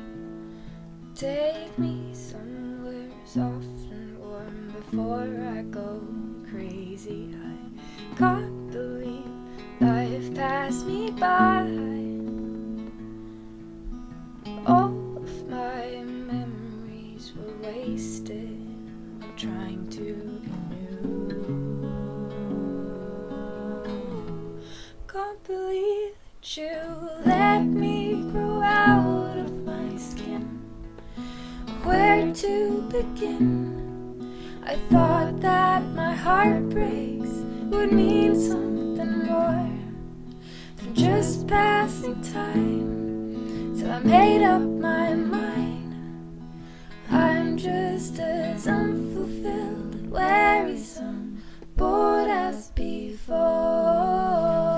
Speaker 6: Take me somewhere soft and warm before I go crazy. I can't believe life passed me by. All of my memories were wasted. Trying to Can't believe that you let me grow out of my skin. Where to begin? I thought that my heartbreaks would mean something more than just passing time. So I made up my mind. I'm just as unfulfilled, wearisome, bored as before.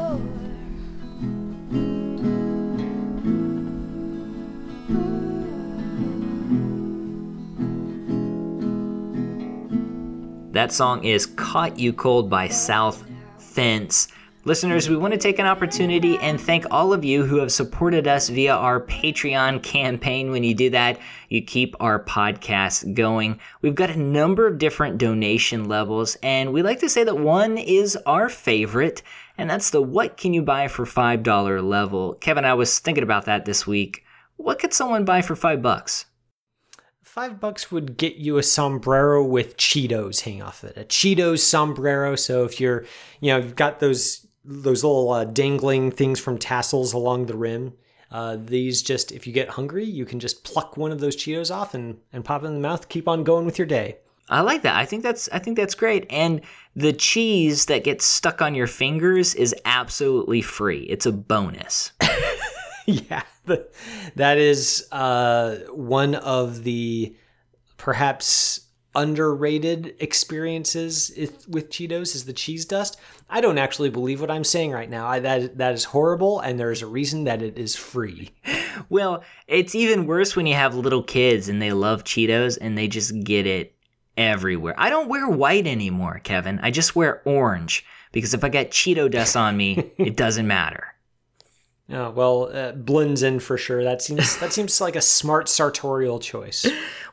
Speaker 1: That song is Caught You Cold by South Fence. Listeners, we want to take an opportunity and thank all of you who have supported us via our Patreon campaign. When you do that, you keep our podcast going. We've got a number of different donation levels, and we like to say that one is our favorite, and that's the What Can You Buy for $5 level. Kevin, I was thinking about that this week. What could someone buy for five bucks?
Speaker 2: Five bucks would get you a sombrero with Cheetos hanging off it. A Cheetos sombrero. So if you're, you know, you've got those those little uh, dangling things from tassels along the rim. Uh, these just, if you get hungry, you can just pluck one of those Cheetos off and, and pop it in the mouth. Keep on going with your day.
Speaker 1: I like that. I think that's I think that's great. And the cheese that gets stuck on your fingers is absolutely free. It's a bonus. <laughs> <laughs>
Speaker 2: yeah, that is uh, one of the perhaps underrated experiences with Cheetos is the cheese dust. I don't actually believe what I'm saying right now. I, that that is horrible, and there is a reason that it is free. <laughs>
Speaker 1: Well, it's even worse when you have little kids and they love Cheetos and they just get it everywhere. I don't wear white anymore, Kevin. I just wear orange because if I got Cheeto dust on me, <laughs> it doesn't matter.
Speaker 2: Oh, well, uh, blends in for sure. That seems that <laughs> seems like a smart sartorial choice.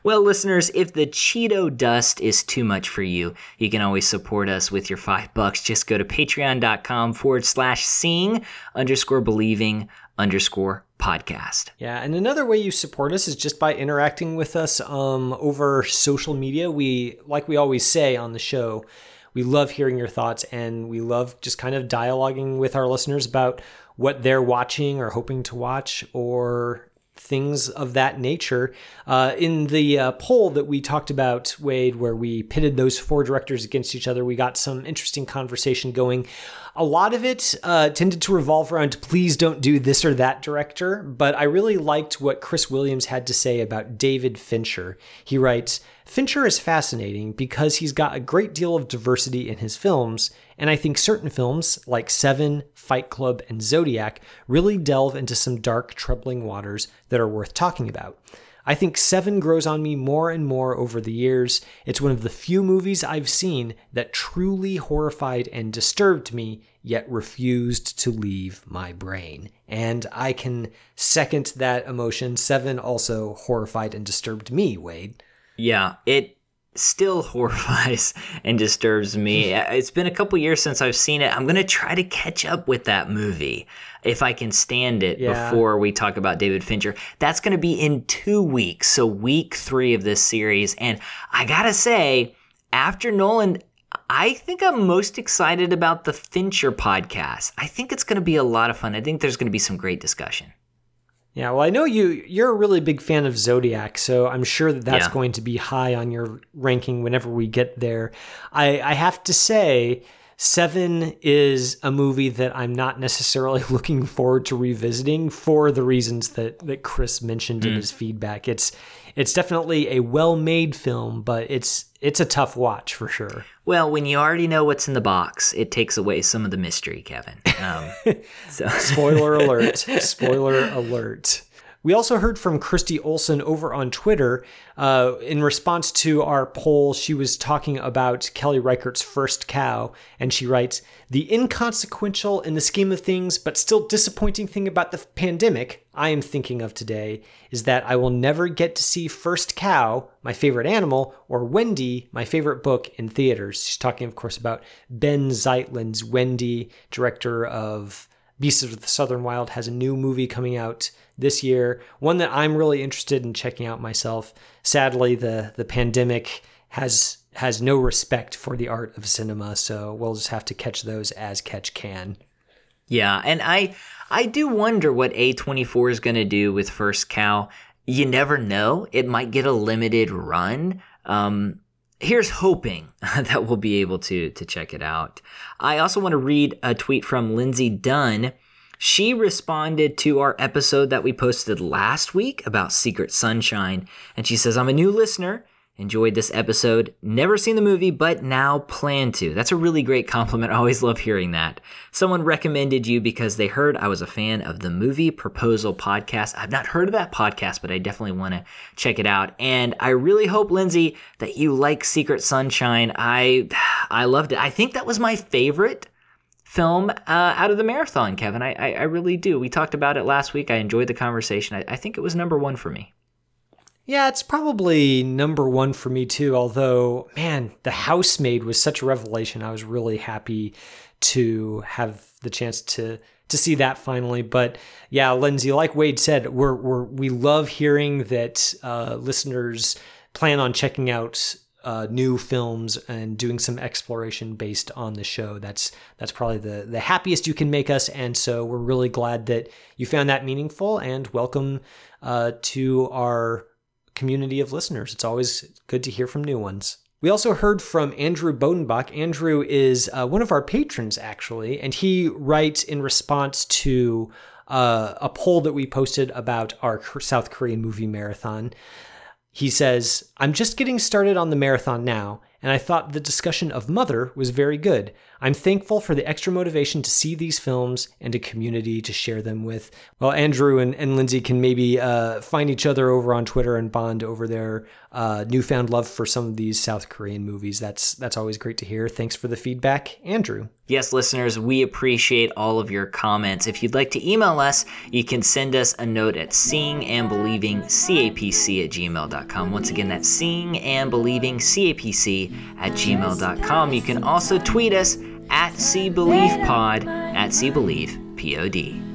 Speaker 1: Well, listeners, if the Cheeto dust is too much for you, you can always support us with your five bucks. Just go to patreon.com forward slash seeing underscore believing underscore podcast.
Speaker 2: Yeah, and another way you support us is just by interacting with us um, over social media. We, like we always say on the show, we love hearing your thoughts and we love just kind of dialoguing with our listeners about what they're watching or hoping to watch or things of that nature. Uh, in the uh, poll that we talked about, Wade, where we pitted those four directors against each other, we got some interesting conversation going. A lot of it uh, tended to revolve around please don't do this or that director, but I really liked what Chris Williams had to say about David Fincher. He writes, Fincher is fascinating because he's got a great deal of diversity in his films, and I think certain films, like Seven, Fight Club, and Zodiac, really delve into some dark, troubling waters that are worth talking about. I think Seven grows on me more and more over the years. It's one of the few movies I've seen that truly horrified and disturbed me, yet refused to leave my brain. And I can second that emotion. Seven also horrified and disturbed me, Wade.
Speaker 1: Yeah, it still <laughs> horrifies and disturbs me. Mm-hmm. Uh, it's been a couple years since I've seen it. I'm going to try to catch up with that movie if I can stand it
Speaker 2: Yeah.
Speaker 1: before we talk about David Fincher. That's going to be in two weeks. So, week three of this series. And I got to say, after Nolan, I think I'm most excited about the Fincher podcast. I think it's going to be a lot of fun. I think there's going to be some great discussion.
Speaker 2: Yeah, well, I know you you're a really big fan of Zodiac, so I'm sure that that's
Speaker 1: Yeah.
Speaker 2: going to be high on your ranking whenever we get there. I I have to say, Seven is a movie that I'm not necessarily <laughs> looking forward to revisiting for the reasons that that Chris mentioned in mm. his feedback. It's it's definitely a well-made film, but it's it's a tough watch for sure.
Speaker 1: Well, when you already know what's in the box, it takes away some of the mystery, Kevin. Um, <laughs> so.
Speaker 2: Spoiler alert. <laughs> Spoiler alert. We also heard from Christy Olson over on Twitter. Uh, in response to our poll, she was talking about Kelly Reichardt's First Cow, and she writes The inconsequential in the scheme of things, but still disappointing thing about the pandemic I am thinking of today is that I will never get to see First Cow, my favorite animal, or Wendy, my favorite book, in theaters. She's talking, of course, about Ben Zeitlin's Wendy, director of Beasts of the Southern Wild has a new movie coming out this year, one that I'm really interested in checking out myself. Sadly, the the pandemic has has no respect for the art of cinema, so we'll just have to catch those as catch can.
Speaker 1: Yeah, and I I do wonder what A24 is going to do with First Cow. You never know. It might get a limited run. Um, here's hoping <laughs> that we'll be able to to check it out. I also want to read a tweet from Lindsay Dunn. She responded to our episode that we posted last week about Secret Sunshine, and she says, "I'm a new listener. Enjoyed this episode. Never seen the movie, but now plan to. That's a really great compliment. <laughs> I always love hearing that. Someone recommended you because they heard I was a fan of the movie proposal podcast. I've not heard of that podcast, but I definitely want to check it out. And I really hope, Lindsay, that you like Secret Sunshine. I <sighs> I loved it. I think that was my favorite film uh, out of the marathon, Kevin. I, I I really do. We talked about it last week. I enjoyed the conversation. I, I think it was number one for me.
Speaker 2: Yeah, it's probably number one for me too. Although, man, The Housemaid was such a revelation. I was really happy to have the chance to to see that finally. But yeah, Lindsay, like Wade said, we're, we're we love hearing that uh, listeners plan on checking out uh, new films and doing some exploration based on the show. That's that's probably the the happiest you can make us, and so we're really glad that you found that meaningful. And welcome uh, to our community of listeners. It's always good to hear from new ones. We also heard from Andrew Bodenbach. Andrew is uh, one of our patrons, actually, and he writes in response to uh, a poll that we posted about our South Korean movie marathon. He says, I'm just getting started on the marathon now, and I thought the discussion of Mother was very good. I'm thankful for the extra motivation to see these films and a community to share them with. Well, Andrew and, and Lindsay can maybe uh, find each other over on Twitter and bond over their uh, newfound love for some of these South Korean movies. That's that's always great to hear. Thanks for the feedback, Andrew.
Speaker 1: Yes, listeners, we appreciate all of your comments. If you'd like to email us, you can send us a note at seeing and believing capc at gmail.com. Once again, that's seeing and believing capc at gmail.com. You can also tweet us at See Believe Pod at See Believe Pod.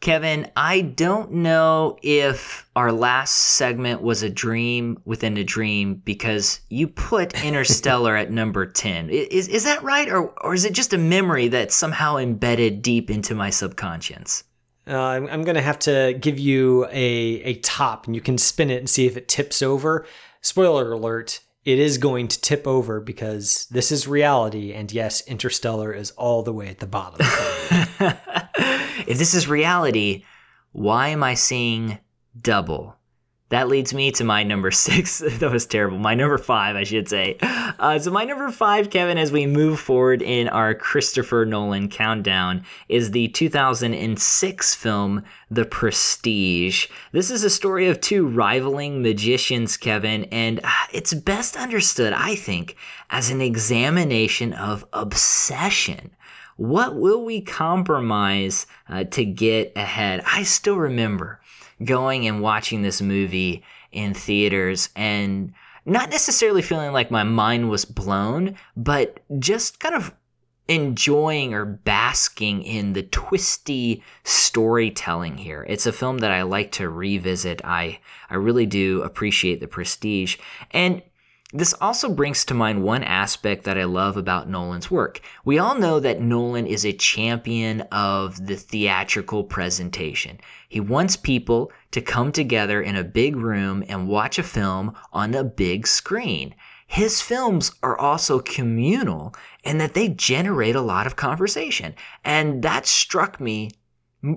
Speaker 1: Kevin, I don't know if our last segment was a dream within a dream because you put <laughs> Interstellar at number 10. Is, is that right? Or, or is it just a memory that's somehow embedded deep into my subconscious?
Speaker 2: Uh, I'm, I'm going to have to give you a, a top and you can spin it and see if it tips over. Spoiler alert, it is going to tip over because this is reality. And yes, Interstellar is all the way at the bottom. <laughs> <laughs>
Speaker 1: if this is reality, why am I seeing double? That leads me to my number <laughs> six. that was terrible. My number five, I should say. Uh, so, my number five, Kevin, as we move forward in our Christopher Nolan countdown, is the 2006 film The Prestige. This is a story of two rivaling magicians, Kevin, and uh, it's best understood, I think, as an examination of obsession. What will we compromise uh, to get ahead? I still remember going and watching this movie in theaters and not necessarily feeling like my mind was blown, but just kind of enjoying or basking in the twisty storytelling here. It's a film that I like to revisit. I I really do appreciate the prestige. And this also brings to mind one aspect that I love about Nolan's work. We all know that Nolan is a champion of the theatrical presentation. He wants people to come together in a big room and watch a film on a big screen. His films are also communal in that they generate a lot of conversation. And that struck me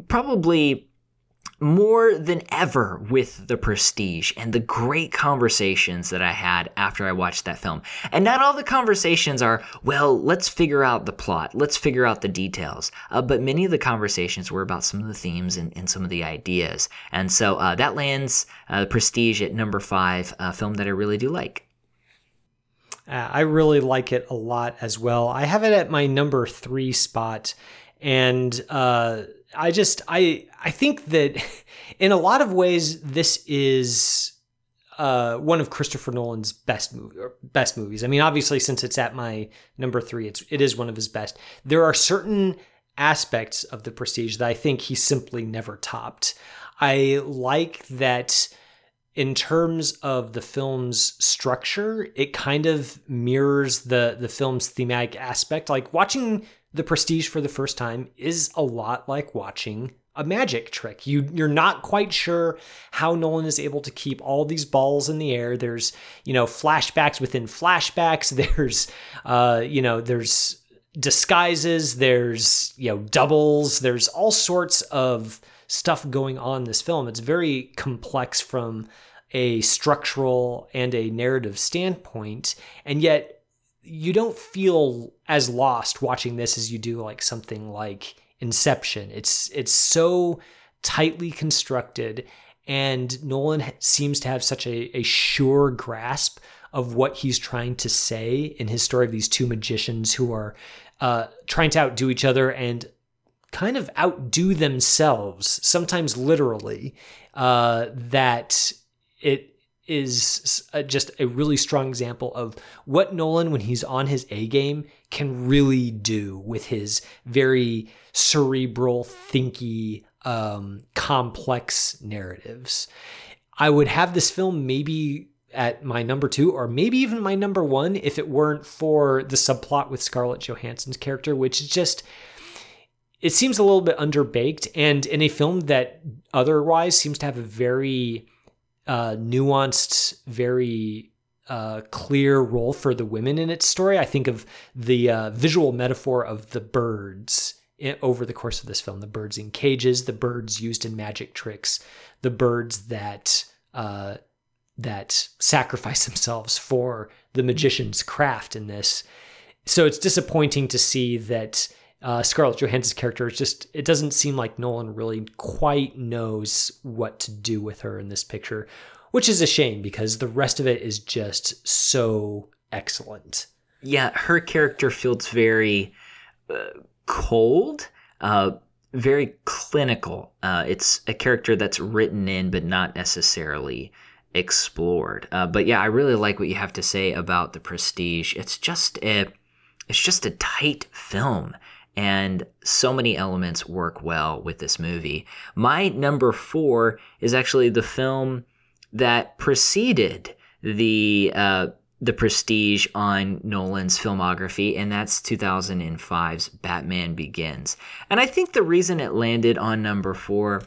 Speaker 1: probably more than ever with the prestige and the great conversations that I had after I watched that film. And not all the conversations are, well, let's figure out the plot, let's figure out the details. Uh, but many of the conversations were about some of the themes and, and some of the ideas. And so uh, that lands uh, prestige at number five, a film that I really do like.
Speaker 2: Uh, I really like it a lot as well. I have it at my number three spot, and uh, I just I I think that in a lot of ways this is uh, one of Christopher Nolan's best movie or best movies. I mean, obviously, since it's at my number three, it's it is one of his best. There are certain aspects of the Prestige that I think he simply never topped. I like that in terms of the film's structure, it kind of mirrors the the film's thematic aspect. Like watching The Prestige for the first time is a lot like watching a magic trick. You you're not quite sure how Nolan is able to keep all these balls in the air. There's, you know, flashbacks within flashbacks. <laughs> There's uh, you know, there's disguises, there's, you know, doubles, there's all sorts of stuff going on in this film. It's very complex from a structural and a narrative standpoint, and yet you don't feel as lost watching this as you do like something like Inception. It's it's so tightly constructed, and Nolan seems to have such a, a sure grasp of what he's trying to say in his story of these two magicians who are uh, trying to outdo each other and kind of outdo themselves, sometimes literally, uh, that it is a, just a really strong example of what Nolan, when he's on his A game, can really do with his very cerebral, thinky, um, complex narratives. I would have this film maybe at my number two, or maybe even my number one, if it weren't for the subplot with Scarlett Johansson's character, which is just it seems a little bit underbaked and in a film that otherwise seems to have a very uh, nuanced very uh, clear role for the women in its story. I think of the uh, visual metaphor of the birds i- over the course of this film the birds in cages the birds used in magic tricks the birds that uh, that sacrifice <laughs> themselves for the magician's craft in this. So it's disappointing to see that uh, Scarlett Johansson's character is just it doesn't seem like Nolan really quite knows what to do with her in this picture, which is a shame because the rest of it is just so excellent.
Speaker 1: Yeah, her character feels very uh, cold, uh, very clinical. Uh, it's a character that's written in, but not necessarily explored. Uh, but yeah, I really like what you have to say about the Prestige. It's just a, it's just a tight film, and so many elements work well with this movie. My number four is actually the film that preceded the uh, the prestige on Nolan's filmography, and that's 2005's Batman Begins. And I think the reason it landed on number four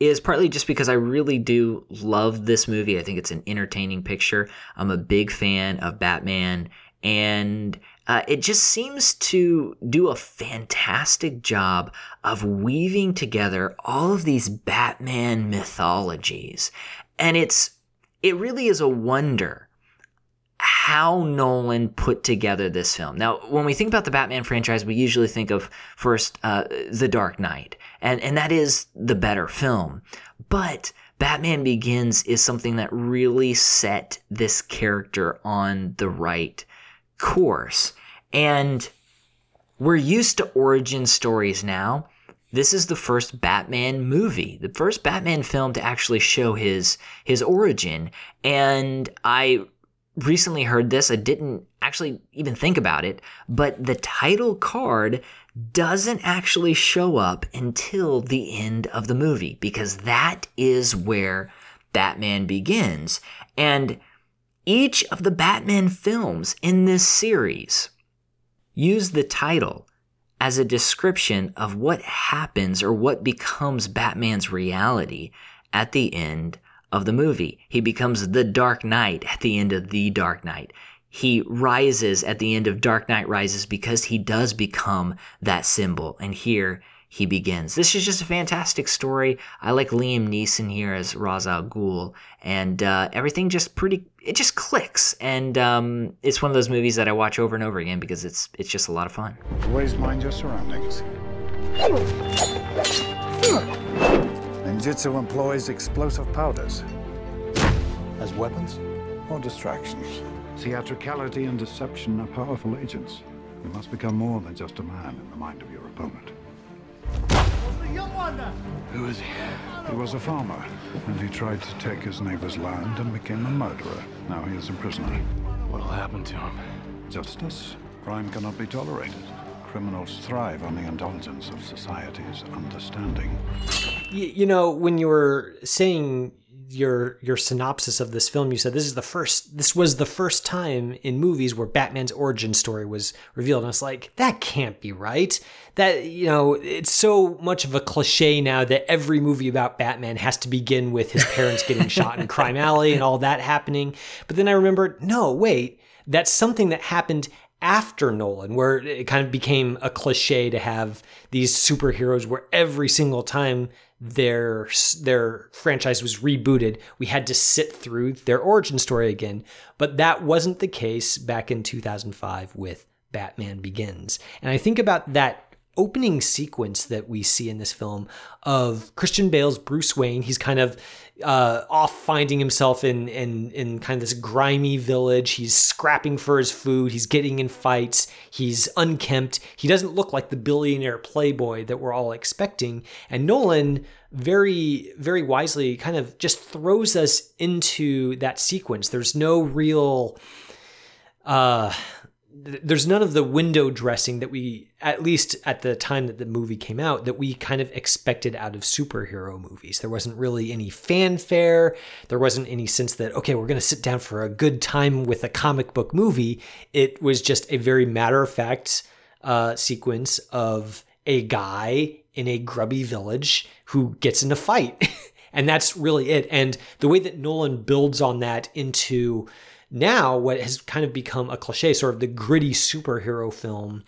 Speaker 1: is partly just because I really do love this movie. I think it's an entertaining picture. I'm a big fan of Batman, and uh, it just seems to do a fantastic job of weaving together all of these Batman mythologies. And it's it really is a wonder how Nolan put together this film. Now, when we think about the Batman franchise, we usually think of first uh, The Dark Knight, and and that is the better film. But Batman Begins is something that really set this character on the right course, and we're used to origin stories now. This is the first Batman movie, the first Batman film to actually show his his origin, and I recently heard this. I didn't actually even think about it, but the title card doesn't actually show up until the end of the movie because that is where Batman begins. And each of the Batman films in this series use the title as a description of what happens or what becomes Batman's reality at the end of the movie. He becomes the Dark Knight at the end of The Dark Knight. He rises at the end of Dark Knight Rises because he does become that symbol. And here he begins. This is just a fantastic story. I like Liam Neeson here as Ra's al Ghul, and uh, everything just pretty. It just clicks, and um, it's one of those movies that I watch over and over again because it's it's just a lot of fun.
Speaker 7: Always mind your surroundings. Ninjutsu employs explosive powders.
Speaker 8: As weapons?
Speaker 7: Or distractions. Theatricality and deception are powerful agents. You must become more than just a man in the mind of your opponent.
Speaker 8: Who is he?
Speaker 7: He was a farmer, and he tried to take his neighbor's land and became a murderer. Now he is a prisoner.
Speaker 8: What'll happen to him?
Speaker 7: Justice? Crime cannot be tolerated. Criminals thrive on the indulgence of society's understanding.
Speaker 2: You, you know, when you were saying your your synopsis of this film, you said this is the first. This was the first time in movies where Batman's origin story was revealed. And I was like, that can't be right. That you know, it's so much of a cliche now that every movie about Batman has to begin with his parents getting <laughs> shot in Crime Alley and all that happening. But then I remembered, no, wait, that's something that happened after Nolan, where it kind of became a cliche to have these superheroes where every single time their their franchise was rebooted, we had to sit through their origin story again. But that wasn't the case back in 2005 with Batman Begins. And I think about that opening sequence that we see in this film of Christian Bale's Bruce Wayne. He's kind of uh, off finding himself in, in in kind of this grimy village. He's scrapping for his food. He's getting in fights. He's unkempt. He doesn't look like the billionaire playboy that we're all expecting. And Nolan very very wisely kind of just throws us into that sequence. There's no real uh there's none of the window dressing that we at least at the time that the movie came out that we kind of expected out of superhero movies. There wasn't really any fanfare. There wasn't any sense that okay we're going to sit down for a good time with a comic book movie. It was just a very matter of fact uh, sequence of a guy in a grubby village who gets in a fight. <laughs> And that's really it. And the way that nolan builds on that into now what has kind of become a cliche, sort of the gritty superhero film,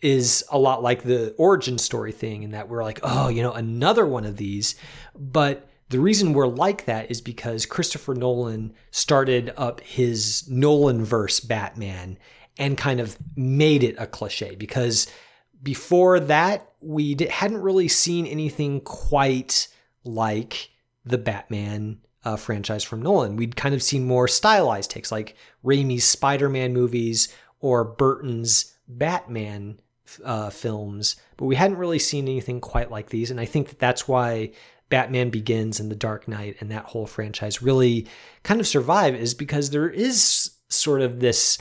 Speaker 2: is a lot like the origin story thing, in that we're like, oh, you know, another one of these. But the reason we're like that is because Christopher Nolan started up his Nolan verse Batman and kind of made it a cliche because before that, we hadn't really seen anything quite like the Batman uh, franchise from Nolan. We'd kind of seen more stylized takes like Raimi's Spider Man movies or Burton's Batman uh, films, but we hadn't really seen anything quite like these. And I think that that's why Batman Begins and The Dark Knight and that whole franchise really kind of survive, is because there is sort of this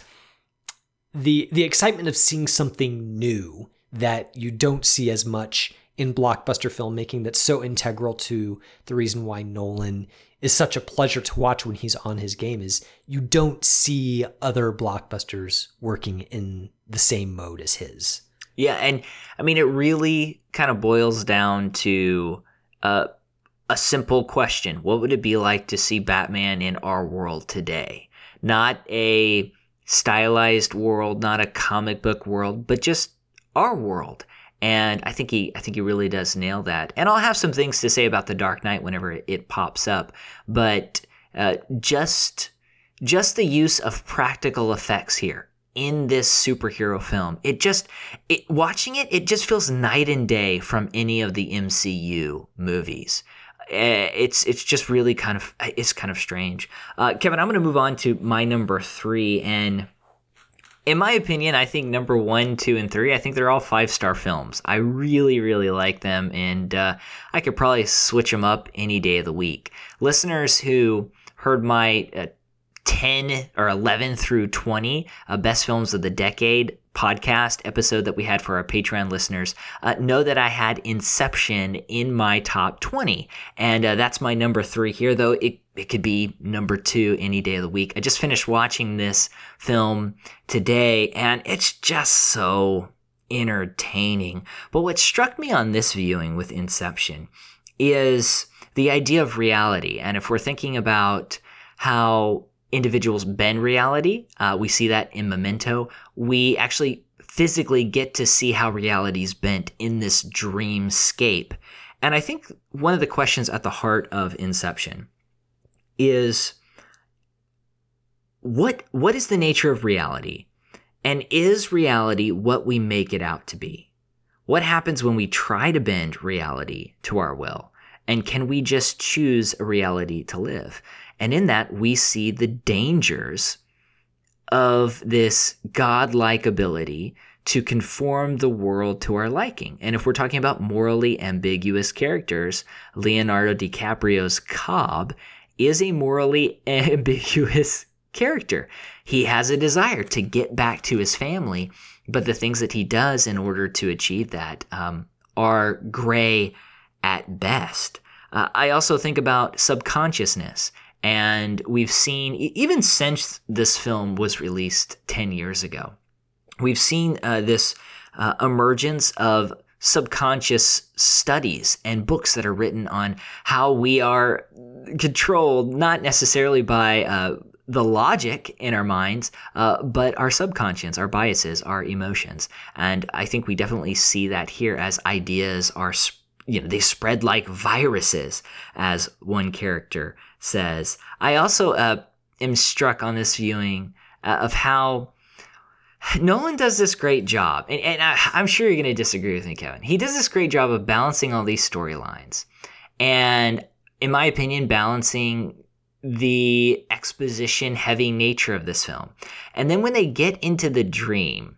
Speaker 2: the the excitement of seeing something new that you don't see as much in blockbuster filmmaking that's so integral to the reason why Nolan is such a pleasure to watch when he's on his game is you don't see other blockbusters working in the same mode as his.
Speaker 1: Yeah, and I mean, it really kind of boils down to uh, a simple question: What would it be like to see Batman in our world today? Not a stylized world, not a comic book world, but just our world. And I think he, I think he really does nail that. And I'll have some things to say about the Dark Knight whenever it, pops up, but uh, just, just the use of practical effects here in this superhero film. It just it, watching it, it just feels night and day from any of the MCU movies. Uh, it's it's just really kind of it's kind of strange. Uh, Kevin, I'm going to move on to my number three, and in my opinion, I think number one, two, and three, I think they're all five star films. I really really like them, and uh, I could probably switch them up any day of the week. Listeners who heard my uh, 10 or 11 through 20 uh, best films of the decade podcast episode that we had for our Patreon listeners uh, know that I had Inception in my top 20. And uh, that's my number three here, though it, it could be number two any day of the week. I just finished watching this film today and it's just so entertaining. But what struck me on this viewing with Inception is the idea of reality. And if we're thinking about how individuals bend reality. Uh, we see that in Memento. We actually physically get to see how reality is bent in this dreamscape. And I think one of the questions at the heart of Inception is what what is the nature of reality? And is reality what we make it out to be? What happens when we try to bend reality to our will? And can we just choose a reality to live? And in that, we see the dangers of this godlike ability to conform the world to our liking. And if we're talking about morally ambiguous characters, Leonardo DiCaprio's Cobb is a morally <laughs> ambiguous character. He has a desire to get back to his family, but the things that he does in order to achieve that um, are gray at best. Uh, I also think about subconsciousness and we've seen, even since this film was released 10 years ago, we've seen uh, this uh, emergence of subconscious studies and books that are written on how we are controlled, not necessarily by uh, the logic in our minds, uh, but our subconscious, our biases, our emotions. And I think we definitely see that here as ideas are, you know, they spread like viruses, as one character says. I also uh, am struck on this viewing uh, of how Nolan does this great job, and, and I, I'm sure you're going to disagree with me, Kevin. He does this great job of balancing all these storylines, and in my opinion, balancing the exposition heavy nature of this film. And then when they get into the dream,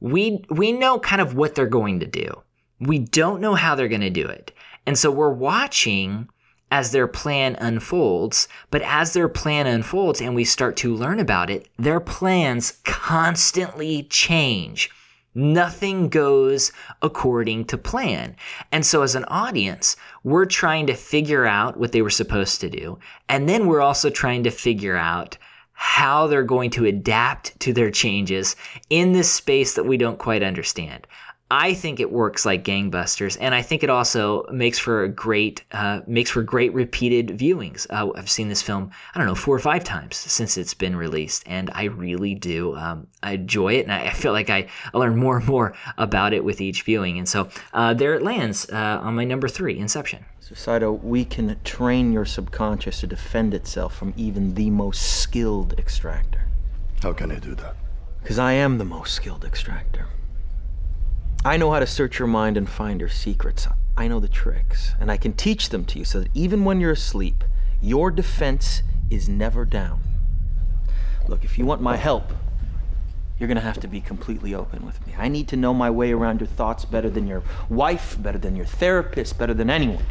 Speaker 1: we we know kind of what they're going to do. We don't know how they're going to do it. And so we're watching as their plan unfolds. But as their plan unfolds and we start to learn about it, their plans constantly change. Nothing goes according to plan. And so, as an audience, we're trying to figure out what they were supposed to do. And then we're also trying to figure out how they're going to adapt to their changes in this space that we don't quite understand. I think it works like gangbusters, and I think it also makes for a great uh, makes for great repeated viewings. Uh, I've seen this film I don't know four or five times since it's been released, and I really do um, I enjoy it, and I, I, feel like I, I learn more and more about it with each viewing. And so uh, there it lands uh, on my number three, Inception.
Speaker 9: So Saito, we can train your subconscious to defend itself from even the most skilled extractor.
Speaker 8: How can I do that?
Speaker 9: Because I am the most skilled extractor. I know how to search your mind and find your secrets. I know the tricks, and I can teach them to you so that even when you're asleep, your defense is never down. Look, if you want my help, you're gonna have to be completely open with me. I need to know my way around your thoughts better than your wife, better than your therapist, better than anyone.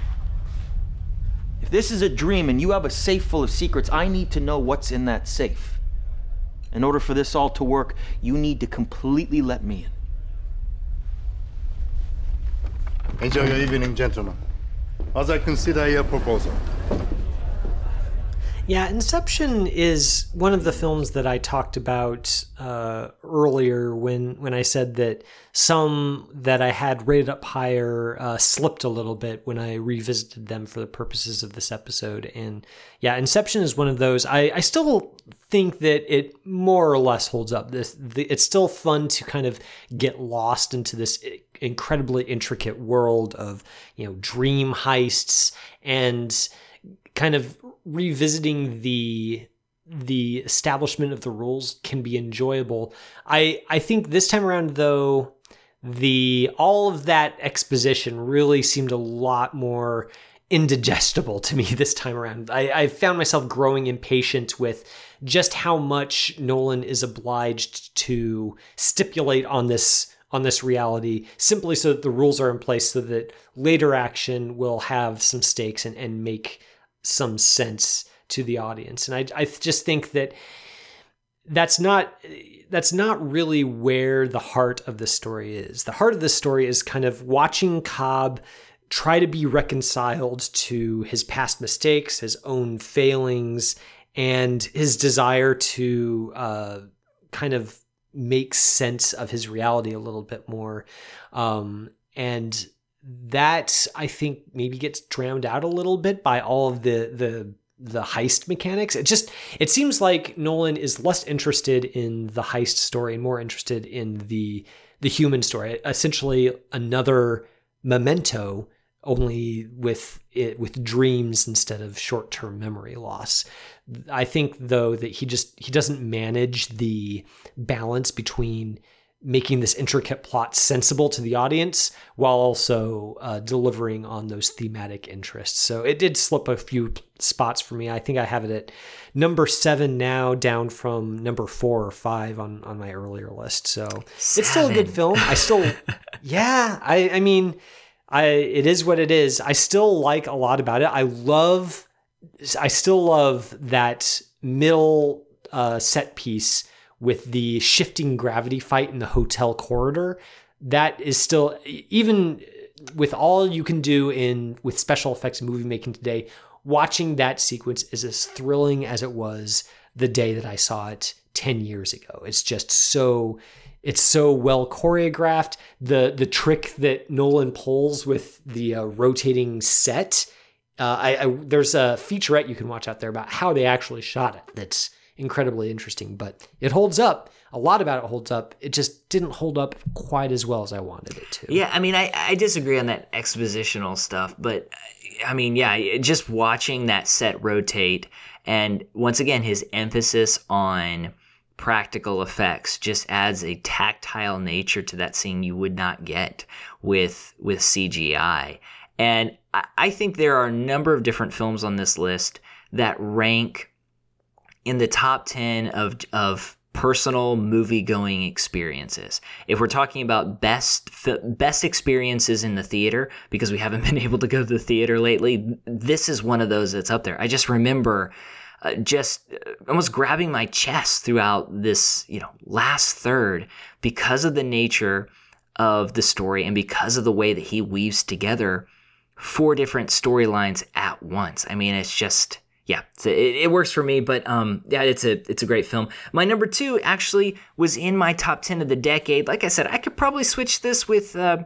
Speaker 9: If this is a dream and you have a safe full of secrets, I need to know what's in that safe. In order for this all to work, you need to completely let me in.
Speaker 8: Enjoy your evening, gentlemen. As I consider your proposal.
Speaker 2: Yeah, Inception is one of the films that I talked about uh, earlier when when I said that some that I had rated up higher uh, slipped a little bit when I revisited them for the purposes of this episode. And yeah, Inception is one of those. I, I still think that it more or less holds up. This the, it's still fun to kind of get lost into this incredibly intricate world of you know dream heists and kind of revisiting the the establishment of the rules can be enjoyable. I I think this time around though the all of that exposition really seemed a lot more indigestible to me <laughs> this time around. I, I found myself growing impatient with just how much Nolan is obliged to stipulate on this on this reality simply so that the rules are in place so that later action will have some stakes and, and make some sense to the audience. And I, I just think that that's not that's not really where the heart of the story is. The heart of the story is kind of watching Cobb try to be reconciled to his past mistakes, his own failings, and his desire to uh, kind of make sense of his reality a little bit more. Um, and that I think maybe gets drowned out a little bit by all of the the the heist mechanics. It just it seems like Nolan is less interested in the heist story and more interested in the the human story. Essentially another memento only with it with dreams instead of short-term memory loss. I think though that he just he doesn't manage the balance between making this intricate plot sensible to the audience while also uh, delivering on those thematic interests. So it did slip a few spots for me. I think I have it at number seven now, down from number four or five on on my earlier list. So Seven. it's still a good film. I still, <laughs> yeah. I I mean, I it is what it is. I still like a lot about it. I love. I still love that middle uh, set piece with the shifting gravity fight in the hotel corridor, that is still even with all you can do in with special effects movie making today, watching that sequence is as thrilling as it was the day that I saw it 10 years ago. It's just so it's so well choreographed. The the trick that Nolan pulls with the uh, rotating set. Uh, I, I, there's a featurette you can watch out there about how they actually shot it. That's incredibly interesting, but it holds up. A lot about it holds up. It just didn't hold up quite as well as I wanted it to.
Speaker 1: Yeah, I mean, I, I disagree on that expositional stuff, but I mean, yeah, just watching that set rotate and once again, his emphasis on practical effects just adds a tactile nature to that scene you would not get with with CGI. And I, I think there are a number of different films on this list that rank in the top 10 of, of personal movie going experiences. If we're talking about best best experiences in the theater because we haven't <laughs> been able to go to the theater lately, this is one of those that's up there. I just remember uh, just uh, almost grabbing my chest throughout this, you know, last third because of the nature of the story and because of the way that he weaves together four different storylines at once. I mean, it's just yeah, so it, it, works for me. But um, yeah, it's a it's a great film. My number two actually was in my top ten of the decade. Like I said, I could probably switch this with uh,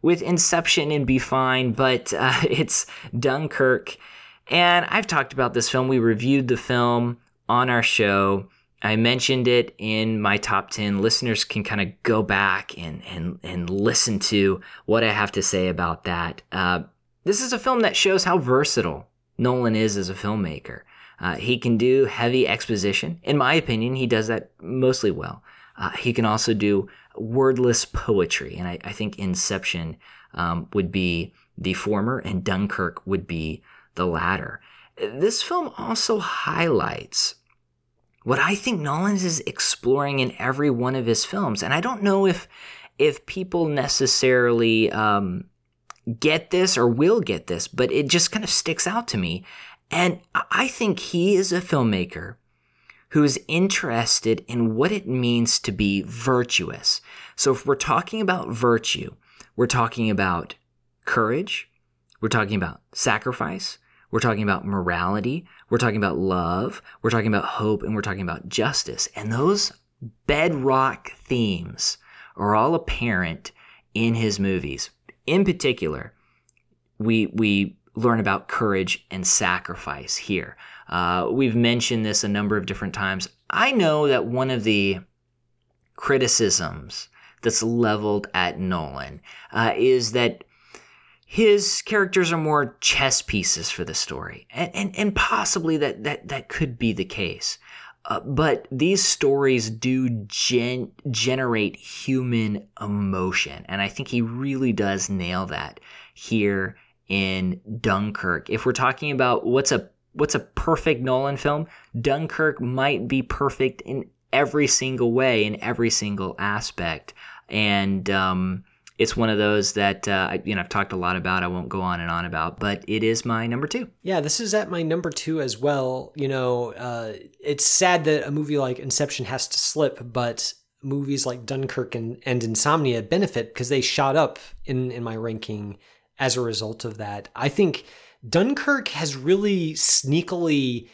Speaker 1: with Inception and be fine, but uh, <laughs> it's Dunkirk. And I've talked about this film. We reviewed the film on our show. I mentioned it in my top 10. Listeners can kind of go back and, and, and listen to what I have to say about that. Uh, this is a film that shows how versatile Nolan is as a filmmaker. Uh, he can do heavy exposition. In my opinion, he does that mostly well. Uh, he can also do wordless poetry, and I, I think Inception um, would be the former, and Dunkirk would be the latter. This film also highlights what I think Nolan is exploring in every one of his films, and I don't know if if people necessarily um, get this or will get this, but it just kind of sticks out to me. And I think he is a filmmaker who is interested in what it means to be virtuous. So if we're talking about virtue, we're talking about courage. We're talking about sacrifice. We're talking about morality. We're talking about love. We're talking about hope. And we're talking about justice. And those bedrock themes are all apparent in his movies. In particular, we, we learn about courage and sacrifice here. Uh, we've mentioned this a number of different times. I know that one of the criticisms that's leveled at Nolan uh, is that his characters are more chess pieces for the story, and and, and possibly that that that could be the case. Uh, but these stories do gen- generate human emotion, and I think he really does nail that here in Dunkirk. If we're talking about what's a what's a perfect Nolan film, Dunkirk might be perfect in every single way, in every single aspect, and um, it's one of those that uh, you know I've talked a lot about. I won't go on and on about, but it is my number two.
Speaker 2: Yeah, this is at my number two as well. You know, uh, it's sad that a movie like Inception has to slip, but movies like Dunkirk and, and Insomnia benefit because they shot up in in my ranking as a result of that. I think Dunkirk has really sneakily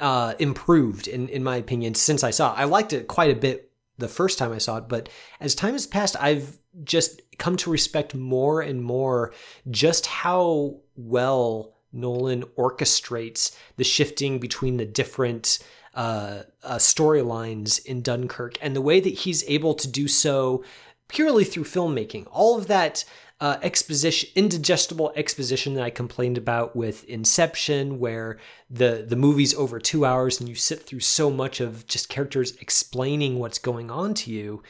Speaker 2: uh, improved in in my opinion since I saw. It. I liked it quite a bit the first time I saw it, but as time has passed, I've just come to respect more and more just how well Nolan orchestrates the shifting between the different uh, uh, storylines in Dunkirk and the way that he's able to do so purely through filmmaking. All of that uh, exposition, indigestible exposition that I complained about with Inception, where the the movie's over two hours and you sit through so much of just characters explaining what's going on to you.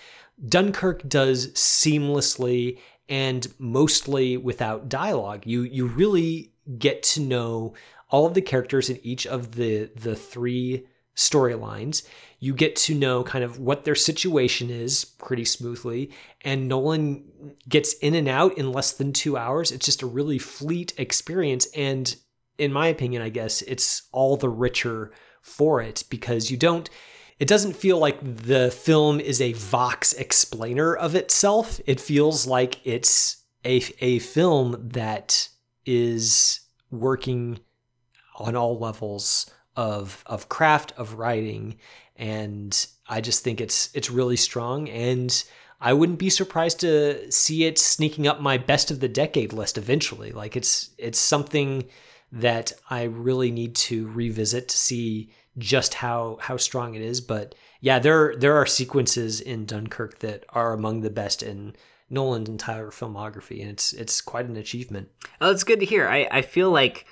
Speaker 2: Dunkirk does seamlessly and mostly without dialogue. You you really get to know all of the characters in each of the the three storylines. You get to know kind of what their situation is pretty smoothly, and Nolan gets in and out in less than two hours. It's just a really fleet experience, and in my opinion, I guess it's all the richer for it because you don't it doesn't feel like the film is a Vox explainer of itself. It feels like it's a, a film that is working on all levels of of craft of writing and I just think it's it's really strong and I wouldn't be surprised to see it sneaking up my best of the decade list eventually like it's it's something that I really need to revisit to see just how how strong it is. But yeah, there there are sequences in Dunkirk that are among the best in Nolan's entire filmography, and it's it's quite an achievement.
Speaker 1: Oh, it's good to hear. I, I feel like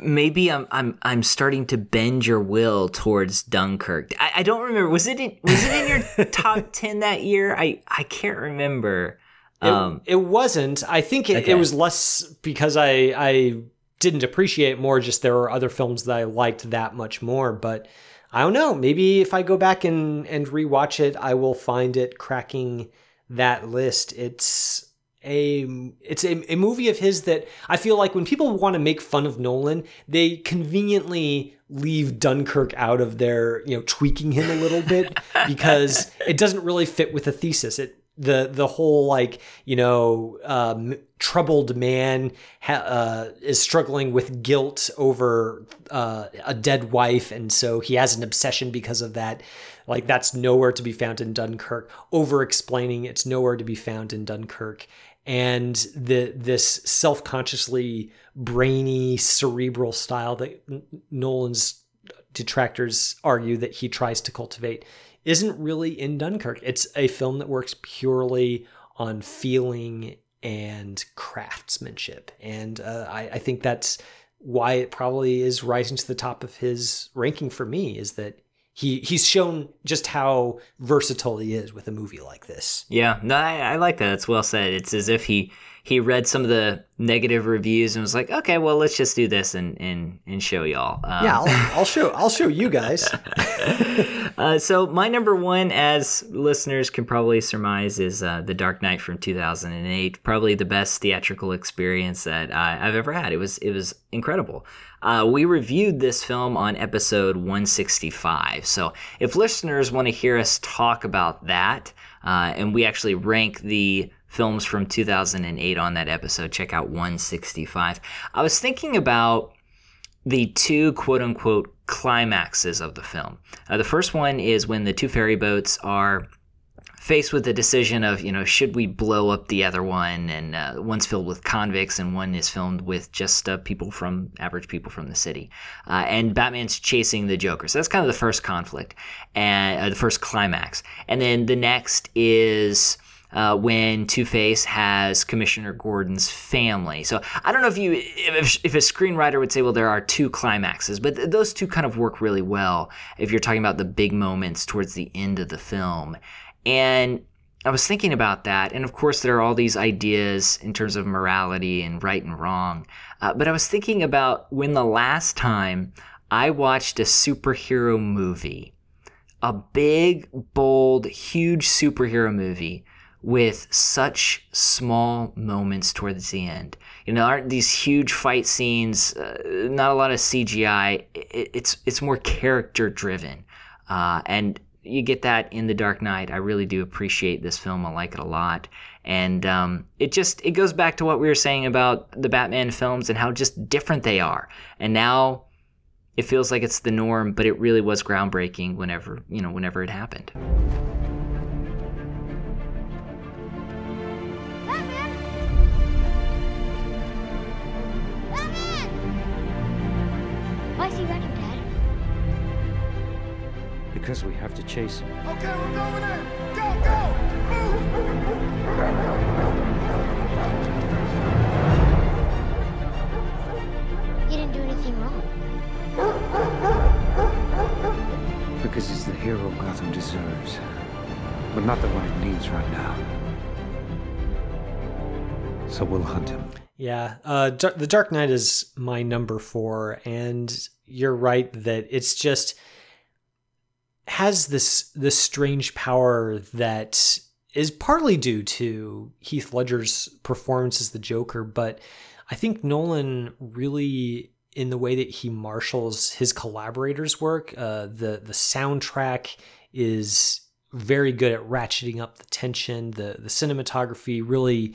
Speaker 1: maybe I'm I'm I'm starting to bend your will towards Dunkirk. I, I don't remember. Was it in, was it in your <laughs> top ten that year? I I can't remember.
Speaker 2: Um, it, it wasn't. I think it, okay. it was less because I I didn't appreciate more just there were other films that I liked that much more but I don't know maybe if I go back and and rewatch it I will find it cracking that list it's a it's a, a movie of his that I feel like when people want to make fun of Nolan they conveniently leave Dunkirk out of their you know tweaking him a little bit <laughs> because it doesn't really fit with the thesis. It the the whole like you know um, troubled man ha- uh, is struggling with guilt over uh, a dead wife and so he has an obsession because of that. Like that's nowhere to be found in dunkirk. Over explaining it's nowhere to be found in dunkirk and the this self-consciously brainy cerebral style that nolan's detractors argue that he tries to cultivate isn't really in Dunkirk. It's a film that works purely on feeling and craftsmanship. And uh, I, I think that's why it probably is rising to the top of his ranking for me is that he he's shown just how versatile he is with a movie like this.
Speaker 1: Yeah, no, I, I like that. It's well said. It's as if he he read some of the negative reviews and was like, okay, well, let's just do this and and, and show y'all.
Speaker 2: Um, yeah, I'll, <laughs> I'll, show I'll show you guys. <laughs>
Speaker 1: uh, so my number one, as listeners can probably surmise, is uh, The Dark Knight from 2008. Probably the best theatrical experience that I, have ever had. It was it was incredible. Uh, we reviewed this film on episode 165. So if listeners want to hear us talk about that, uh, and we actually rank the films from 2008 on that episode. Check out 165. I was thinking about the two quote unquote climaxes of the film. Uh, the first one is when the two ferry boats are faced with the decision of you know should we blow up the other one and uh, one's filled with convicts and one is filmed with just uh, people from average people from the city uh, and batman's chasing the joker so that's kind of the first conflict and uh, the first climax and then the next is uh, when Two Face has Commissioner Gordon's family. So I don't know if you if, if a screenwriter would say, well, there are two climaxes, but th- those two kind of work really well if you're talking about the big moments towards the end of the film. And I was thinking about that, and of course, there are all these ideas in terms of morality and right and wrong. Uh, but I was thinking about when the last time I watched a superhero movie, a big, bold, huge superhero movie with such small moments towards the end. You know, aren't these huge fight scenes? Uh, not a lot of CGI. It, it's it's more character driven, uh, and you get that in The Dark Knight. I really do appreciate this film. I like it a lot, and um, it just it goes back to what we were saying about the Batman films and how just different they are. And now it feels like it's the norm, but it really was groundbreaking whenever you know whenever it happened.
Speaker 10: Why is he running?
Speaker 11: Because we have to chase him.
Speaker 12: Okay, we're going in. Go, go! Move!
Speaker 10: He didn't do anything wrong.
Speaker 11: Because he's the hero Gotham deserves. But not the one it needs right now. So we'll hunt him.
Speaker 2: Yeah, uh, The Dark Knight is my number four, and you're right that it's just has this this strange power that is partly due to Heath Ledger's performance as the Joker, but I think Nolan really in the way that he marshals his collaborators' work, uh, the the soundtrack is very good at ratcheting up the tension. The the cinematography really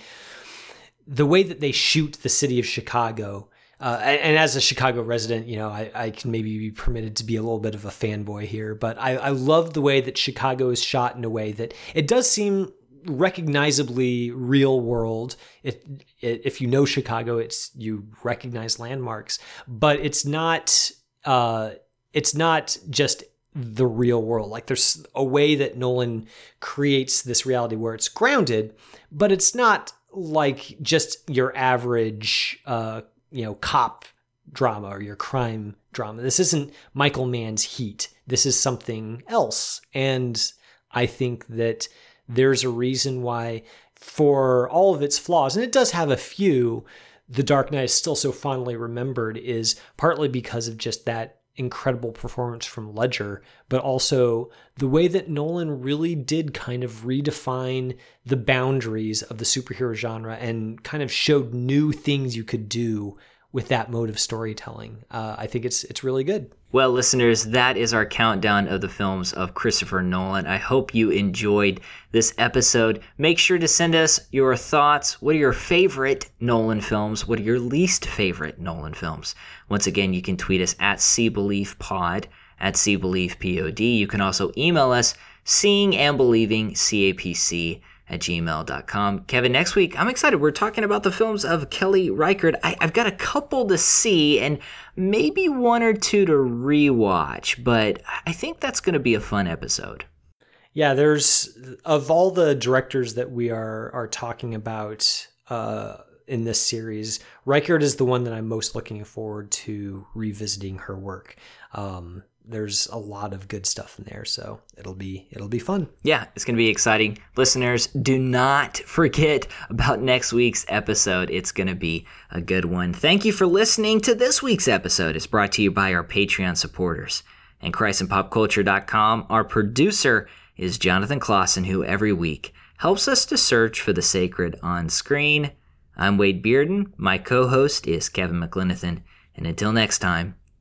Speaker 2: the way that they shoot the city of Chicago. Uh, and, and, as a Chicago resident, you know, I, I, can maybe be permitted to be a little bit of a fanboy here, but I, I love the way that Chicago is shot in a way that it does seem recognizably real world. It, it, if you know Chicago, it's you recognize landmarks, but it's not. Uh, it's not just the real world. Like there's a way that Nolan creates this reality where it's grounded, but it's not like just your average uh, you know cop drama or your crime drama. This isn't Michael Mann's Heat. This is something else. And I think that there's a reason why for all of its flaws, and it does have a few, The Dark Knight is still so fondly remembered is partly because of just that incredible performance from Ledger, but also the way that Nolan really did kind of redefine the boundaries of the superhero genre and kind of showed new things you could do with that mode of storytelling. Uh, I think it's it's really good.
Speaker 1: Well, listeners, that is our countdown of the films of Christopher Nolan. I hope you enjoyed this episode. Make sure to send us your thoughts. What are your favorite Nolan films? What are your least favorite Nolan films? Once again, you can tweet us at SeeBeliefPod, at SeeBeliefPod. You can also email us, seeing and believing, CAPC at gmail.com. Kevin, next week, I'm excited. We're talking about the films of Kelly Reichardt. I, have got a couple to see and maybe one or two to rewatch, but I think that's going to be a fun episode.
Speaker 2: Yeah, there's of all the directors that we are are talking about uh, in this series, Reichardt is the one that I'm most looking forward to revisiting her work. Um, there's a lot of good stuff in there so it'll be it'll be fun.
Speaker 1: Yeah it's going to be exciting. Listeners do not forget about next week's episode. It's going to be a good one. Thank you for listening to this week's episode. It's brought to you by our patreon supporters. And christandpopculture.com our producer is jonathan clausen who every week helps us to search for the sacred on screen. I'm wade bearden. My co-host is kevin mclenithan and until next time